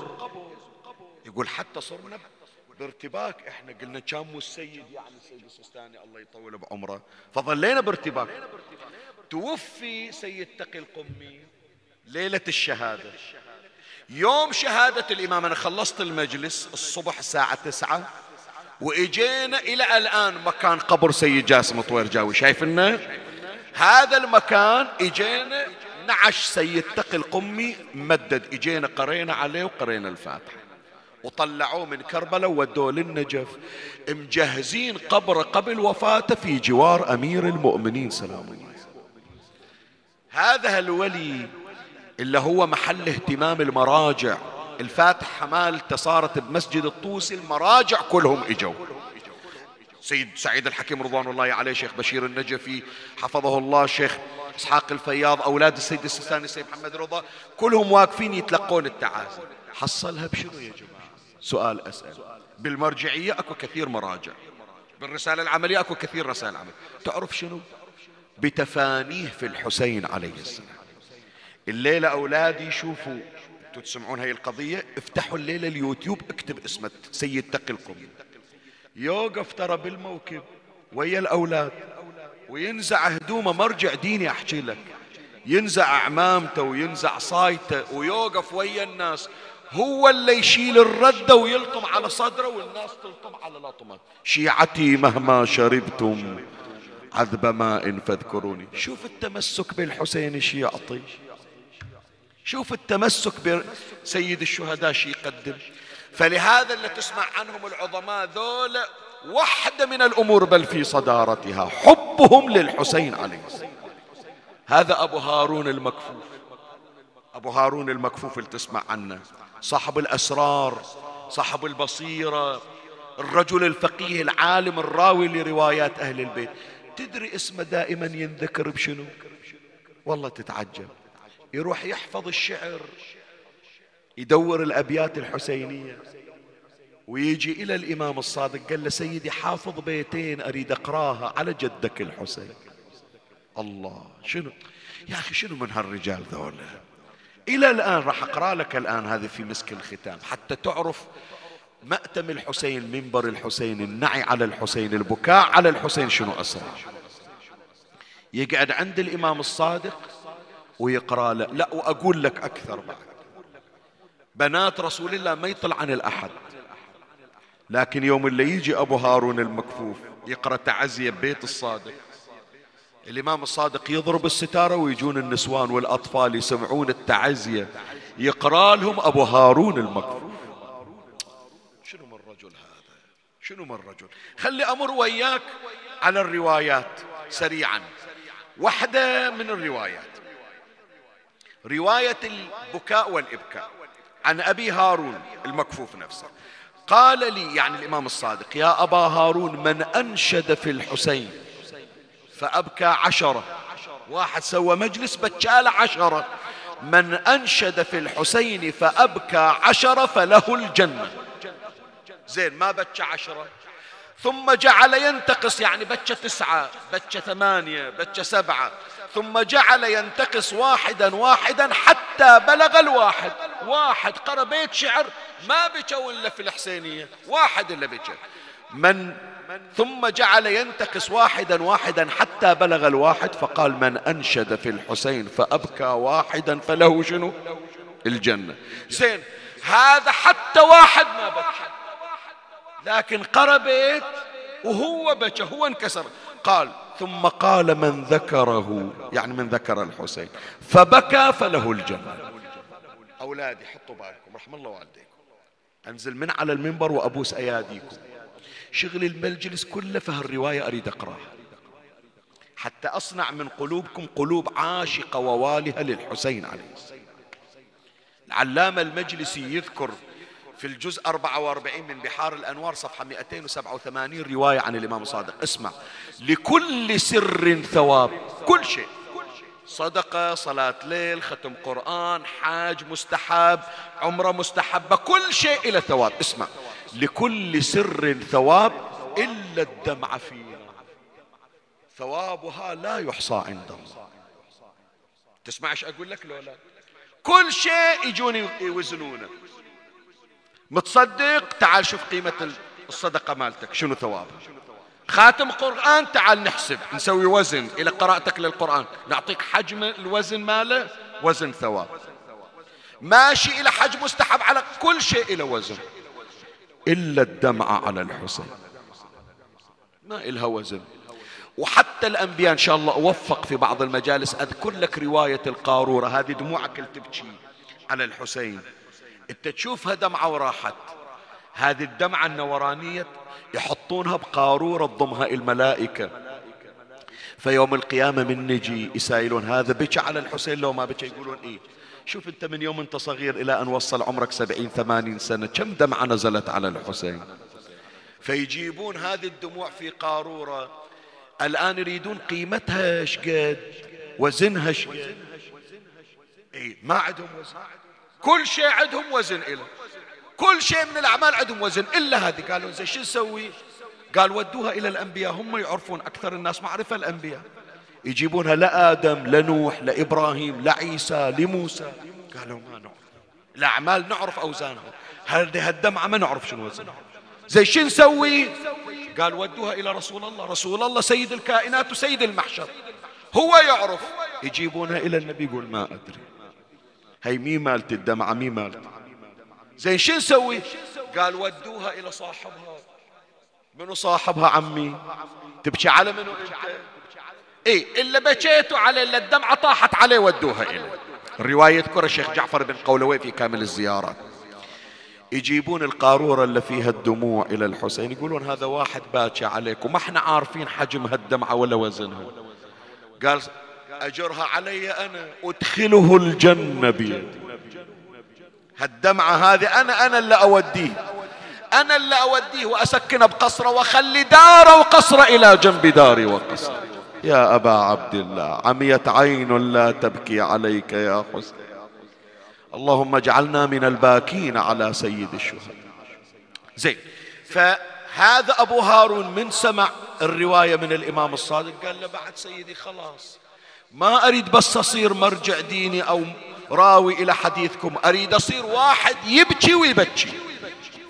A: يقول حتى صرنا بارتباك. إحنا قلنا مو السيد يعني السيد السيستاني الله يطول بعمره. فظلينا بارتباك. توفي سيد تقي القمي ليلة الشهادة. يوم شهادة الإمام أنا خلصت المجلس الصبح الساعة تسعة وإجينا إلى الآن مكان قبر سيد جاسم طويرجاوي. شايفنا هذا المكان إجينا نعش سيد تقي القمي مدد. إجينا قرينا عليه وقرينا الفاتحة. وطلعوه من كربلاء وودوه للنجف. مجهزين قبر قبل وفاته في جوار أمير المؤمنين. سلام الله هذا الولي اللي هو محل اهتمام المراجع. الفاتحة مالته صارت بمسجد الطوسي. المراجع كلهم إجوا. سيد سعيد الحكيم رضوان الله عليه شيخ بشير النجفي حفظه الله شيخ إسحاق الفياض أولاد السيد السيستاني السيد محمد رضا كلهم واقفين يتلقون التعازي. حصلها بشنو يا جماعة؟ سؤال أسأل. بالمرجعية أكو كثير مراجع. بالرسالة العملية أكو كثير رسائل عملية. تعرف شنو؟ بتفانيه في الحسين عليه السلام. الليلة أولادي شوفوا. أنتوا تسمعون هاي القضية؟ افتحوا الليلة اليوتيوب اكتب اسمه سيد تقي القمي يوقف ترى بالموكب ويا الأولاد وينزع هدومه مرجع ديني أحكي لك. ينزع عمامته وينزع صايته ويوقف ويا الناس. هو اللي يشيل الردة ويلطم على صدره والناس تلطم على لطمه. شيعتي مهما شربتم عذب ماء فاذكروني. شوف التمسك بالحسين شي يعطي شوف التمسك بسيد الشهداء شي يقدم. فلهذا اللي تسمع عنهم العظماء ذولا واحدة من الأمور بل في صدارتها حبهم للحسين عليه السلام. هذا أبو هارون المكفوف. أبو هارون المكفوف اللي تسمع عنه. صاحب الأسرار صاحب البصيرة الرجل الفقيه العالم الراوي لروايات أهل البيت. تدري اسمه دائما ينذكر بشنو؟ والله تتعجب. يروح يحفظ الشعر. يدور الأبيات الحسينية. ويجي إلى الإمام الصادق قال له سيدي حافظ بيتين أريد أقراها على جدك الحسين. الله شنو؟ يا أخي شنو من هالرجال ذولا؟ إلى الآن راح أقرأ لك الآن هذه في مسك الختام. حتى تعرف مأتم الحسين منبر الحسين النعي على الحسين البكاء على الحسين شنو أسرع يقعد عند الإمام الصادق ويقرأ له. لا وأقول لك أكثر بعد. بنات رسول الله ما يطلع عن الأحد. لكن يوم اللي يجي أبو هارون المكفوف يقرأ تعزية ببيت الصادق. الإمام الصادق يضرب الستارة ويجون النسوان والأطفال يسمعون التعزية. يقرأ لهم أبو هارون المكفوف. شنو من رجل هذا؟ شنو من رجل؟ خلي أمر وياك على الروايات سريعا. واحدة من الروايات. رواية البكاء والإبكاء. عن أبي هارون المكفوف نفسه. قال لي يعني الإمام الصادق يا أبا هارون من أنشد في الحسين فأبكى عشرة. واحد سوى مجلس بكال عشرة. من أنشد في الحسين فأبكى عشرة فله الجنة. زين ما بكى عشرة. ثم جعل ينتقص يعني بكى تسعة بكى ثمانية بكى سبعة. ثم جعل ينتقص واحدا واحدا حتى بلغ الواحد. واحد قرأ بيت شعر ما بكوا إلا في الحسينية. واحد إلا بكى. من ثم جعل ينتقص واحدا واحدا حتى بلغ الواحد فقال من أنشد في الحسين فأبكى واحدا فله شنو؟ الجنة. زين هذا حتى واحد ما بكى. لكن قرأ بيت وهو بكى هو انكسر. قال ثم قال من ذكره يعني من ذكر الحسين. فبكى فله الجنة أولادي حطوا بالكم رحم الله والديكم. أنزل من على المنبر وأبوس أياديكم شغل المجلس كله في هالرواية أريد أقرأها. حتى أصنع من قلوبكم قلوب عاشقة ووالهة للحسين عليه السلام. العلامة المجلسي يذكر في الجزء 44 من بحار الأنوار صفحة 287 رواية عن الإمام الصادق. اسمع. لكل سر ثواب. كل شيء. صدقة صلاة ليل ختم قرآن حاج مستحب عمرة مستحبة كل شيء إلى ثواب. اسمع. لكل سر ثواب إلا الدمع فيها. ثوابها لا يحصى عند الله. تسمع إيش أقول لك لو لا؟ كل شيء يجون يوزنونه. متصدق تعال شوف قيمة الصدقة مالتك شنو ثوابها خاتم قرآن تعال نحسب نسوي وزن إلى قراءتك للقرآن. نعطيك حجم الوزن ماله وزن ثواب. ماشي إلى حجم مستحب على كل شيء إلى وزن. إلا الدمعة على الحسين ما إلها وزن. وحتى الأنبياء إن شاء الله أوفق في بعض المجالس أذكر لك رواية القارورة هذه دموعك اللي تبكي على الحسين. أنت تشوفها دمعة وراحت هذه الدمعة النورانية يحطونها بقارورة تضمها الملائكة. فيوم القيامة من نجي يسائلون هذا بكى على الحسين لو ما بكى؟ يقولون إيه. شوف أنت من يوم أنت صغير إلى أن وصل عمرك سبعين ثمانين سنة كم دمعة نزلت على الحسين؟ فيجيبون هذه الدموع في قارورة. الآن يريدون قيمتها شقد وزنها شقد. إيه ما عندهم وزن. كل شيء عندهم وزن إله كل شيء من الأعمال عندهم وزن. إلا هذه. قالوا زين شو نسوي؟ قال ودوها إلى الأنبياء. هم يعرفون أكثر الناس معرفة الأنبياء. يجيبونها لآدم لنوح لإبراهيم لعيسى لموسى قالوا ما نعرف. الأعمال نعرف أوزانها هذه الدمعة ما نعرف شنو وزنها زي شو نسوي؟ قال ودوها إلى رسول الله. رسول الله سيد الكائنات وسيد المحشر. هو يعرف. يجيبونها إلى النبي يقول ما أدري. هي مي مالت الدمعة مي مالت. زين شو نسوي؟ قال ودوها إلى صاحبها. منو صاحبها عمي؟ تبكي على منو أنت؟ اي إلا بكيتوا عليه إلا الدمعة طاحت عليه ودوها إليه. الرواية يذكر الشيخ جعفر بن قولوي في كامل الزيارات يجيبون القارورة اللي فيها الدموع إلى الحسين يقولون هذا واحد باكى عليك وما إحنا عارفين حجم هالدمعة ولا وزنها. قال أجرها علي أنا. أدخله الجنة بيدي. هالدمعة هذه أنا أنا اللي أوديه. أنا اللي أوديه وأسكنه بقصره وأخلي داره وقصره إلى جنب داري وقصره. يا أبا عبد الله عميت عين لا تبكي عليك يا حسين. اللهم اجعلنا من الباكين على سيد الشهداء. زين. فهذا أبو هارون من سمع الرواية من الإمام الصادق. قال له بعد سيدي خلاص. ما أريد بس أصير مرجع ديني أو راوي إلى حديثكم أريد أصير واحد يبكي ويبكي.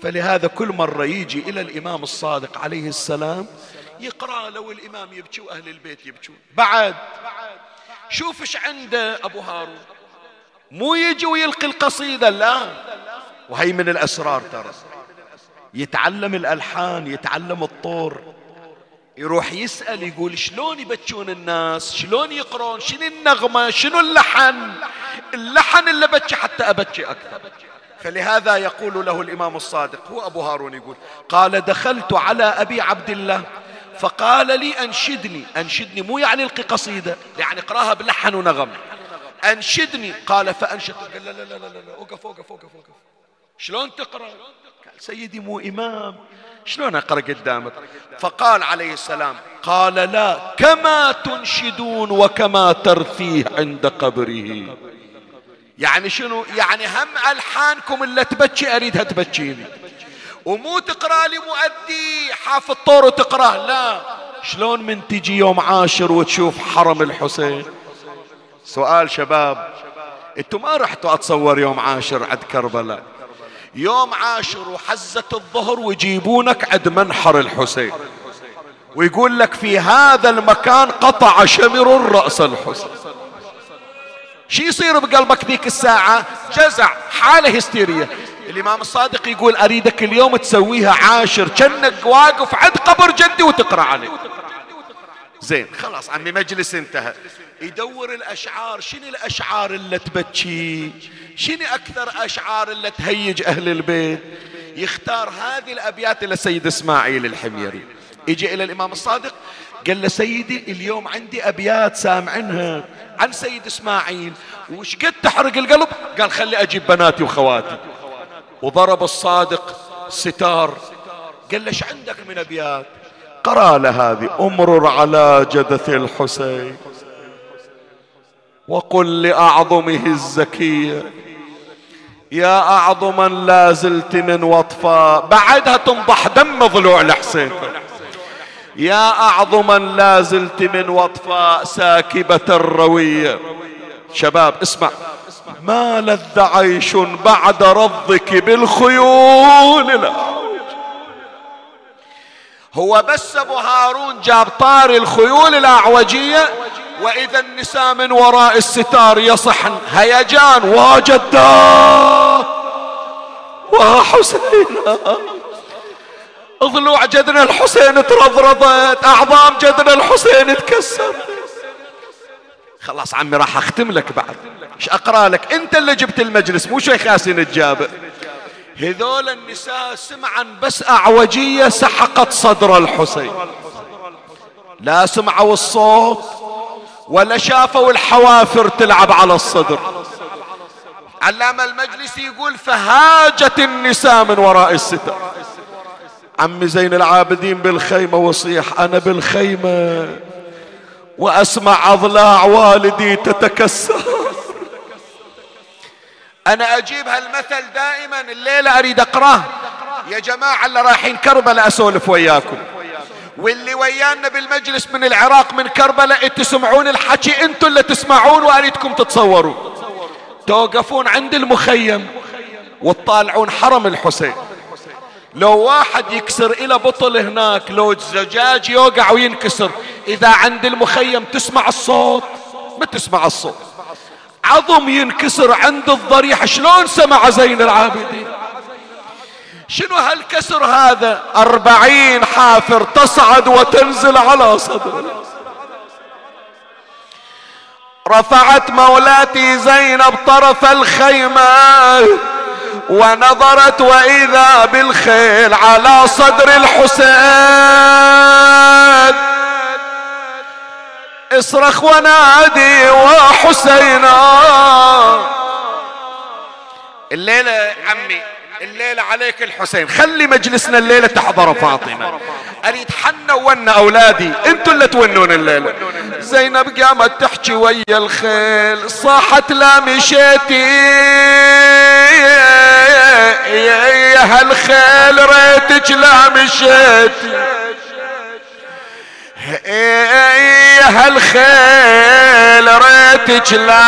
A: فلهذا كل مرة يجي إلى الإمام الصادق عليه السلام يقرأ لو الإمام يبكي وأهل البيت يبكون. بعد شوف إيش عنده أبو هارون. مو يجي ويلقي القصيدة لا. وهي من الأسرار ترى. يتعلم الألحان يتعلم الطور. يروح يسأل يقول شلون يبكون الناس؟ شلون يقرون؟ شنو النغمة؟ شنو اللحن؟ اللحن اللي بكي حتى أبكي أكثر. فلهذا يقول له الإمام الصادق هو أبو هارون يقول قال دخلت على أبي عبد الله فقال لي أنشدني. أنشدني مو يعني ألقي قصيدة يعني اقراها بلحن ونغم. أنشدني. قال فأنشد قال لا لا لا لا لا أوقف أوقف أوقف أوقف. شلون تقرأ؟ قال سيدي مو إمام. شلون أقرأ قدامك؟ فقال عليه السلام قال لا كما تنشدون وكما ترثيه عند قبره. يعني شنو؟ يعني هم ألحانكم اللي تبكي أريدها تبكيني. ومو تقرأ لي مؤدي حافظ طور وتقرأ. لا. شلون من تجي يوم عاشر وتشوف حرم الحسين؟ سؤال شباب أنتم ما رحتوا أتصور يوم عاشر عند كربلاء؟ يوم عاشر وحزة الظهر ويجيبونك عند منحر الحسين. ويقول لك في هذا المكان قطع شمر الرأس الحسين. شو يصير بقلبك ذيك الساعة؟ جزع حالة هستيرية. الإمام الصادق يقول أريدك اليوم تسويها عاشر كأنك واقف عند قبر جدي وتقرأ عليه. زين خلاص عمي مجلس انتهى. يدور الأشعار شنو الأشعار اللي تبكي؟ شنو أكثر أشعار اللي تهيج أهل البيت؟ يختار هذه الأبيات لسيد إسماعيل الحميري. يجي إلى الإمام الصادق قال له سيدي اليوم عندي أبيات سامعنها عن سيد إسماعيل. وش قد تحرق القلب؟ قال خلي أجيب بناتي وخواتي. وضرب الصادق ستار. قال ليش عندك من أبيات؟ قرأ له هذه أمرر على جدث الحسين. وقل لأعظمه الزكية يا أعظما لا زلت من وطفا بعدها تنضح دم ضلوع الحسين يا أعظما لا زلت من وطفا ساكبة الروية. شباب اسمع. ما لذ عيش بعد رضك بالخيول؟ الأعوج هو بس أبو هارون جاب طار الخيول الأعوجية وإذا النساء من وراء الستار يصحن. هيجان وجداه وحسينا ضلوع جدنا الحسين ترضرضت أعظام جدنا الحسين تكسر خلاص عمي راح أختم لك بعد. إيش أقرأ لك؟ أنت اللي جبت المجلس مو شيخ ياسين الجابر. هذول النساء سمعا بس أعوجية سحقت صدر الحسين. لا سمعوا الصوت ولا شافوا الحوافر تلعب على الصدر. علام المجلس يقول فهاجت النساء من وراء الستر. عمي زين العابدين بالخيمة وصيح أنا بالخيمة وأسمع أضلاع والدي تتكسر. أنا أجيب هالمثل دائما الليلة أريد أقرأه. يا جماعة اللي رايحين كربلاء أسولف وياكم. واللي ويانا بالمجلس من العراق من كربلاء تسمعون الحكي أنتم اللي تسمعون وأريدكم تتصوروا. توقفون عند المخيم وتطالعون حرم الحسين. لو واحد يكسر إلى بطل هناك لو زجاج يوقع وينكسر إذا عند المخيم تسمع الصوت ما تسمع الصوت. عظم ينكسر عند الضريح. شلون سمع زين العابدين؟ شنو هالكسر هذا؟ أربعين حافر تصعد وتنزل على صدره. رفعت مولاتي زينب طرف الخيمة ونظرت وإذا بالخيل على صدر الحسين. اصرخ ونادي وحسينا. الليلة عمي الليلة عليك الحسين. خلي مجلسنا الليلة تحضر فاطمة. أريد حنا ونا أولادي. أنتوا اللي تونون الليلة. زينب قامت تحكي ويا الخيل صاحت لا مشيتي. يا هالخيل ريتك لا مشيتي. يا هالخيل ريتك لا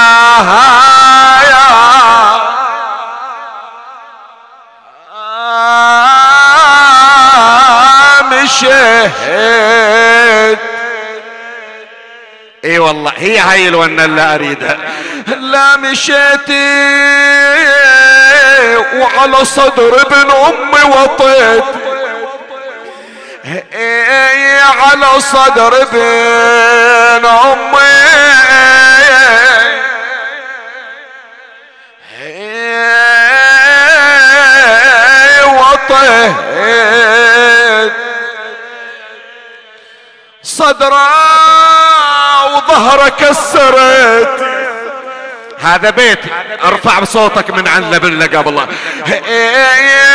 A: يا مشيت. إي والله هي هاي الونة اللي أريدها. لا مشيتي وعلى صدر ابن أمي وطيت. على صدر ابن أمي. وطيت صدره وظهره كسرت. هذا بيتي ارفع بصوتك من عن قبل الله.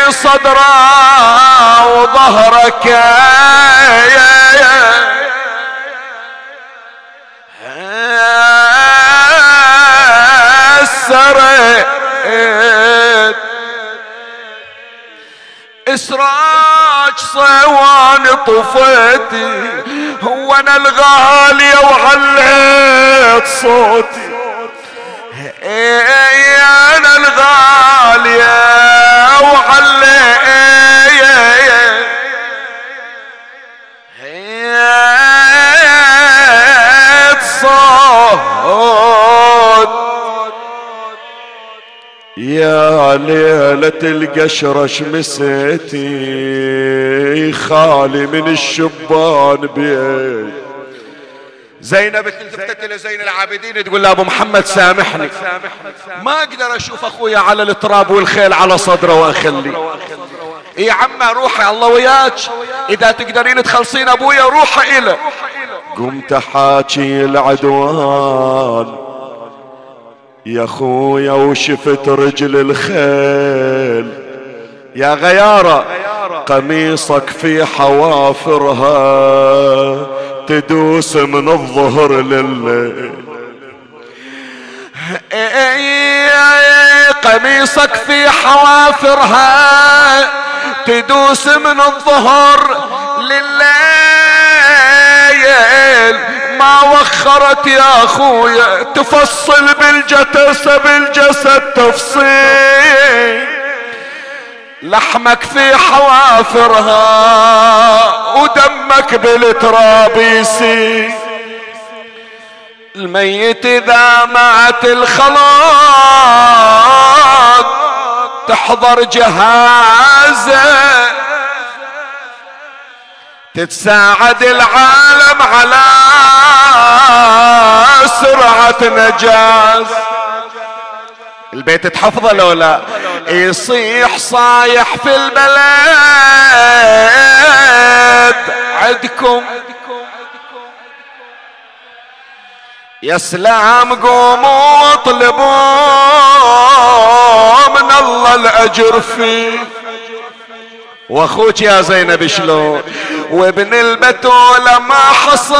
A: صدره وظهرك. سرت إسراج صوان طفيتي هو أنا الغالية وعليت صوتي. أنا الغالية وعليت صوت. يا ليلة القشرة مسيتي خالي من الشبان بيت. زينب التفتت إلى زين العابدين تقول له أبو محمد سامحني. ما أقدر أشوف أخويا على التراب والخيل على صدره واخلي يا عم روحي الله وياك. إذا تقدرين تخلصين أبويا روحي إلى. قمت حاكي العدوان. يا خويا وشفت رجل الخيل. يا غيارة. قميصك في حوافرها. تدوس من الظهر لليل. قميصك في حوافرها تدوس من الظهر لليل. ما وخرت يا أخويا تفصل بالجتس بالجسد تفصيل. لحمك في حوافرها ودمك بالتراب الميت إذا مات الخلاق تحضر جهازه. تتساعد العالم على سرعة نجاز البيت تحفظه لو لا. يصيح صايح في البلد. عندكم يا سلام قوموا اطلبوا من الله الأجر فيه. وأخوك يا زينب شلون؟ وابن البتولة ما حصل.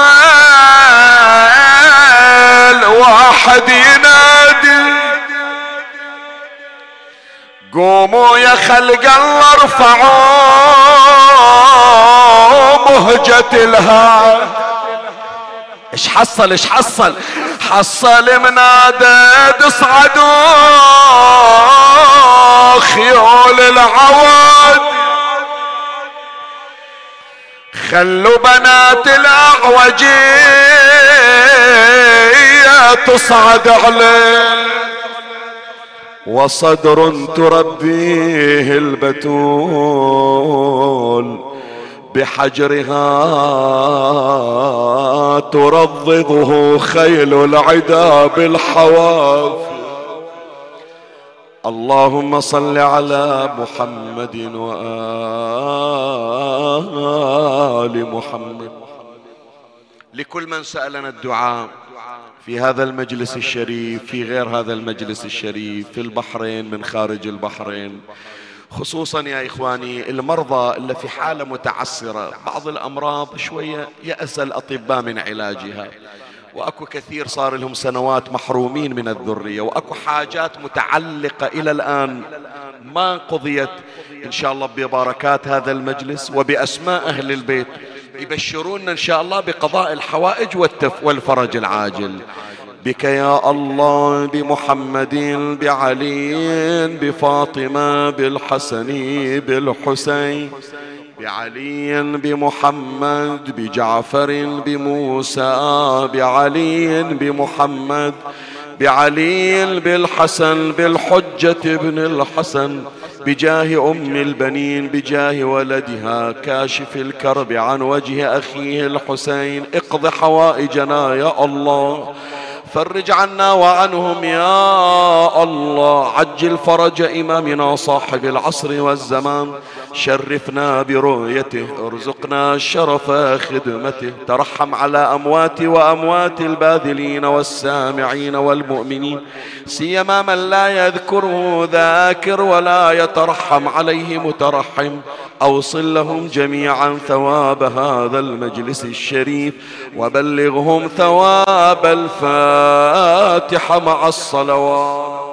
A: واحد ينادي. قوموا يا خلق الله ارفعوا مهجة الهاد إيش حصل؟ إيش حصل؟ حصل منادى اصعدوا خيول العواد. خلوا بنات الأعوجية تصعد عليه. وصدر تربيه البتول بحجرها ترضضه خيل العدا بالحواف. اللهم صل على محمد وآل محمد. لكل من سألنا الدعاء. في هذا المجلس الشريف في غير هذا المجلس الشريف في البحرين من خارج البحرين. خصوصا يا إخواني المرضى اللي في حالة متعسرة. بعض الأمراض شوية يأس الأطباء من علاجها. وأكو كثير صار لهم سنوات محرومين من الذرية. وأكو حاجات متعلقة إلى الآن ما قضيت. إن شاء الله ببركات هذا المجلس وبأسماء أهل البيت. يبشروننا إن شاء الله بقضاء الحوائج والتف والفرج العاجل. بك يا الله بمحمد بعلي بفاطمة بالحسن بالحسين بعلي بمحمد بجعفر بموسى بعلي بمحمد بعلي بالحسن بالحجة ابن الحسن بجاه أم البنين بجاه ولدها كاشف الكرب عن وجه أخيه الحسين اقض حوائجنا يا الله. فرج عنا وعنهم يا الله. عجل فرج إمامنا صاحب العصر والزمان. شرفنا برؤيته ارزقنا شرف خدمته. ترحم على أموات وأموات الباذلين والسامعين والمؤمنين. سيما من لا يذكره ذاكر ولا يترحم عليه مترحم. أوصل لهم جميعا ثواب هذا المجلس الشريف. وبلغهم ثواب الفاتحة مع الصلوات.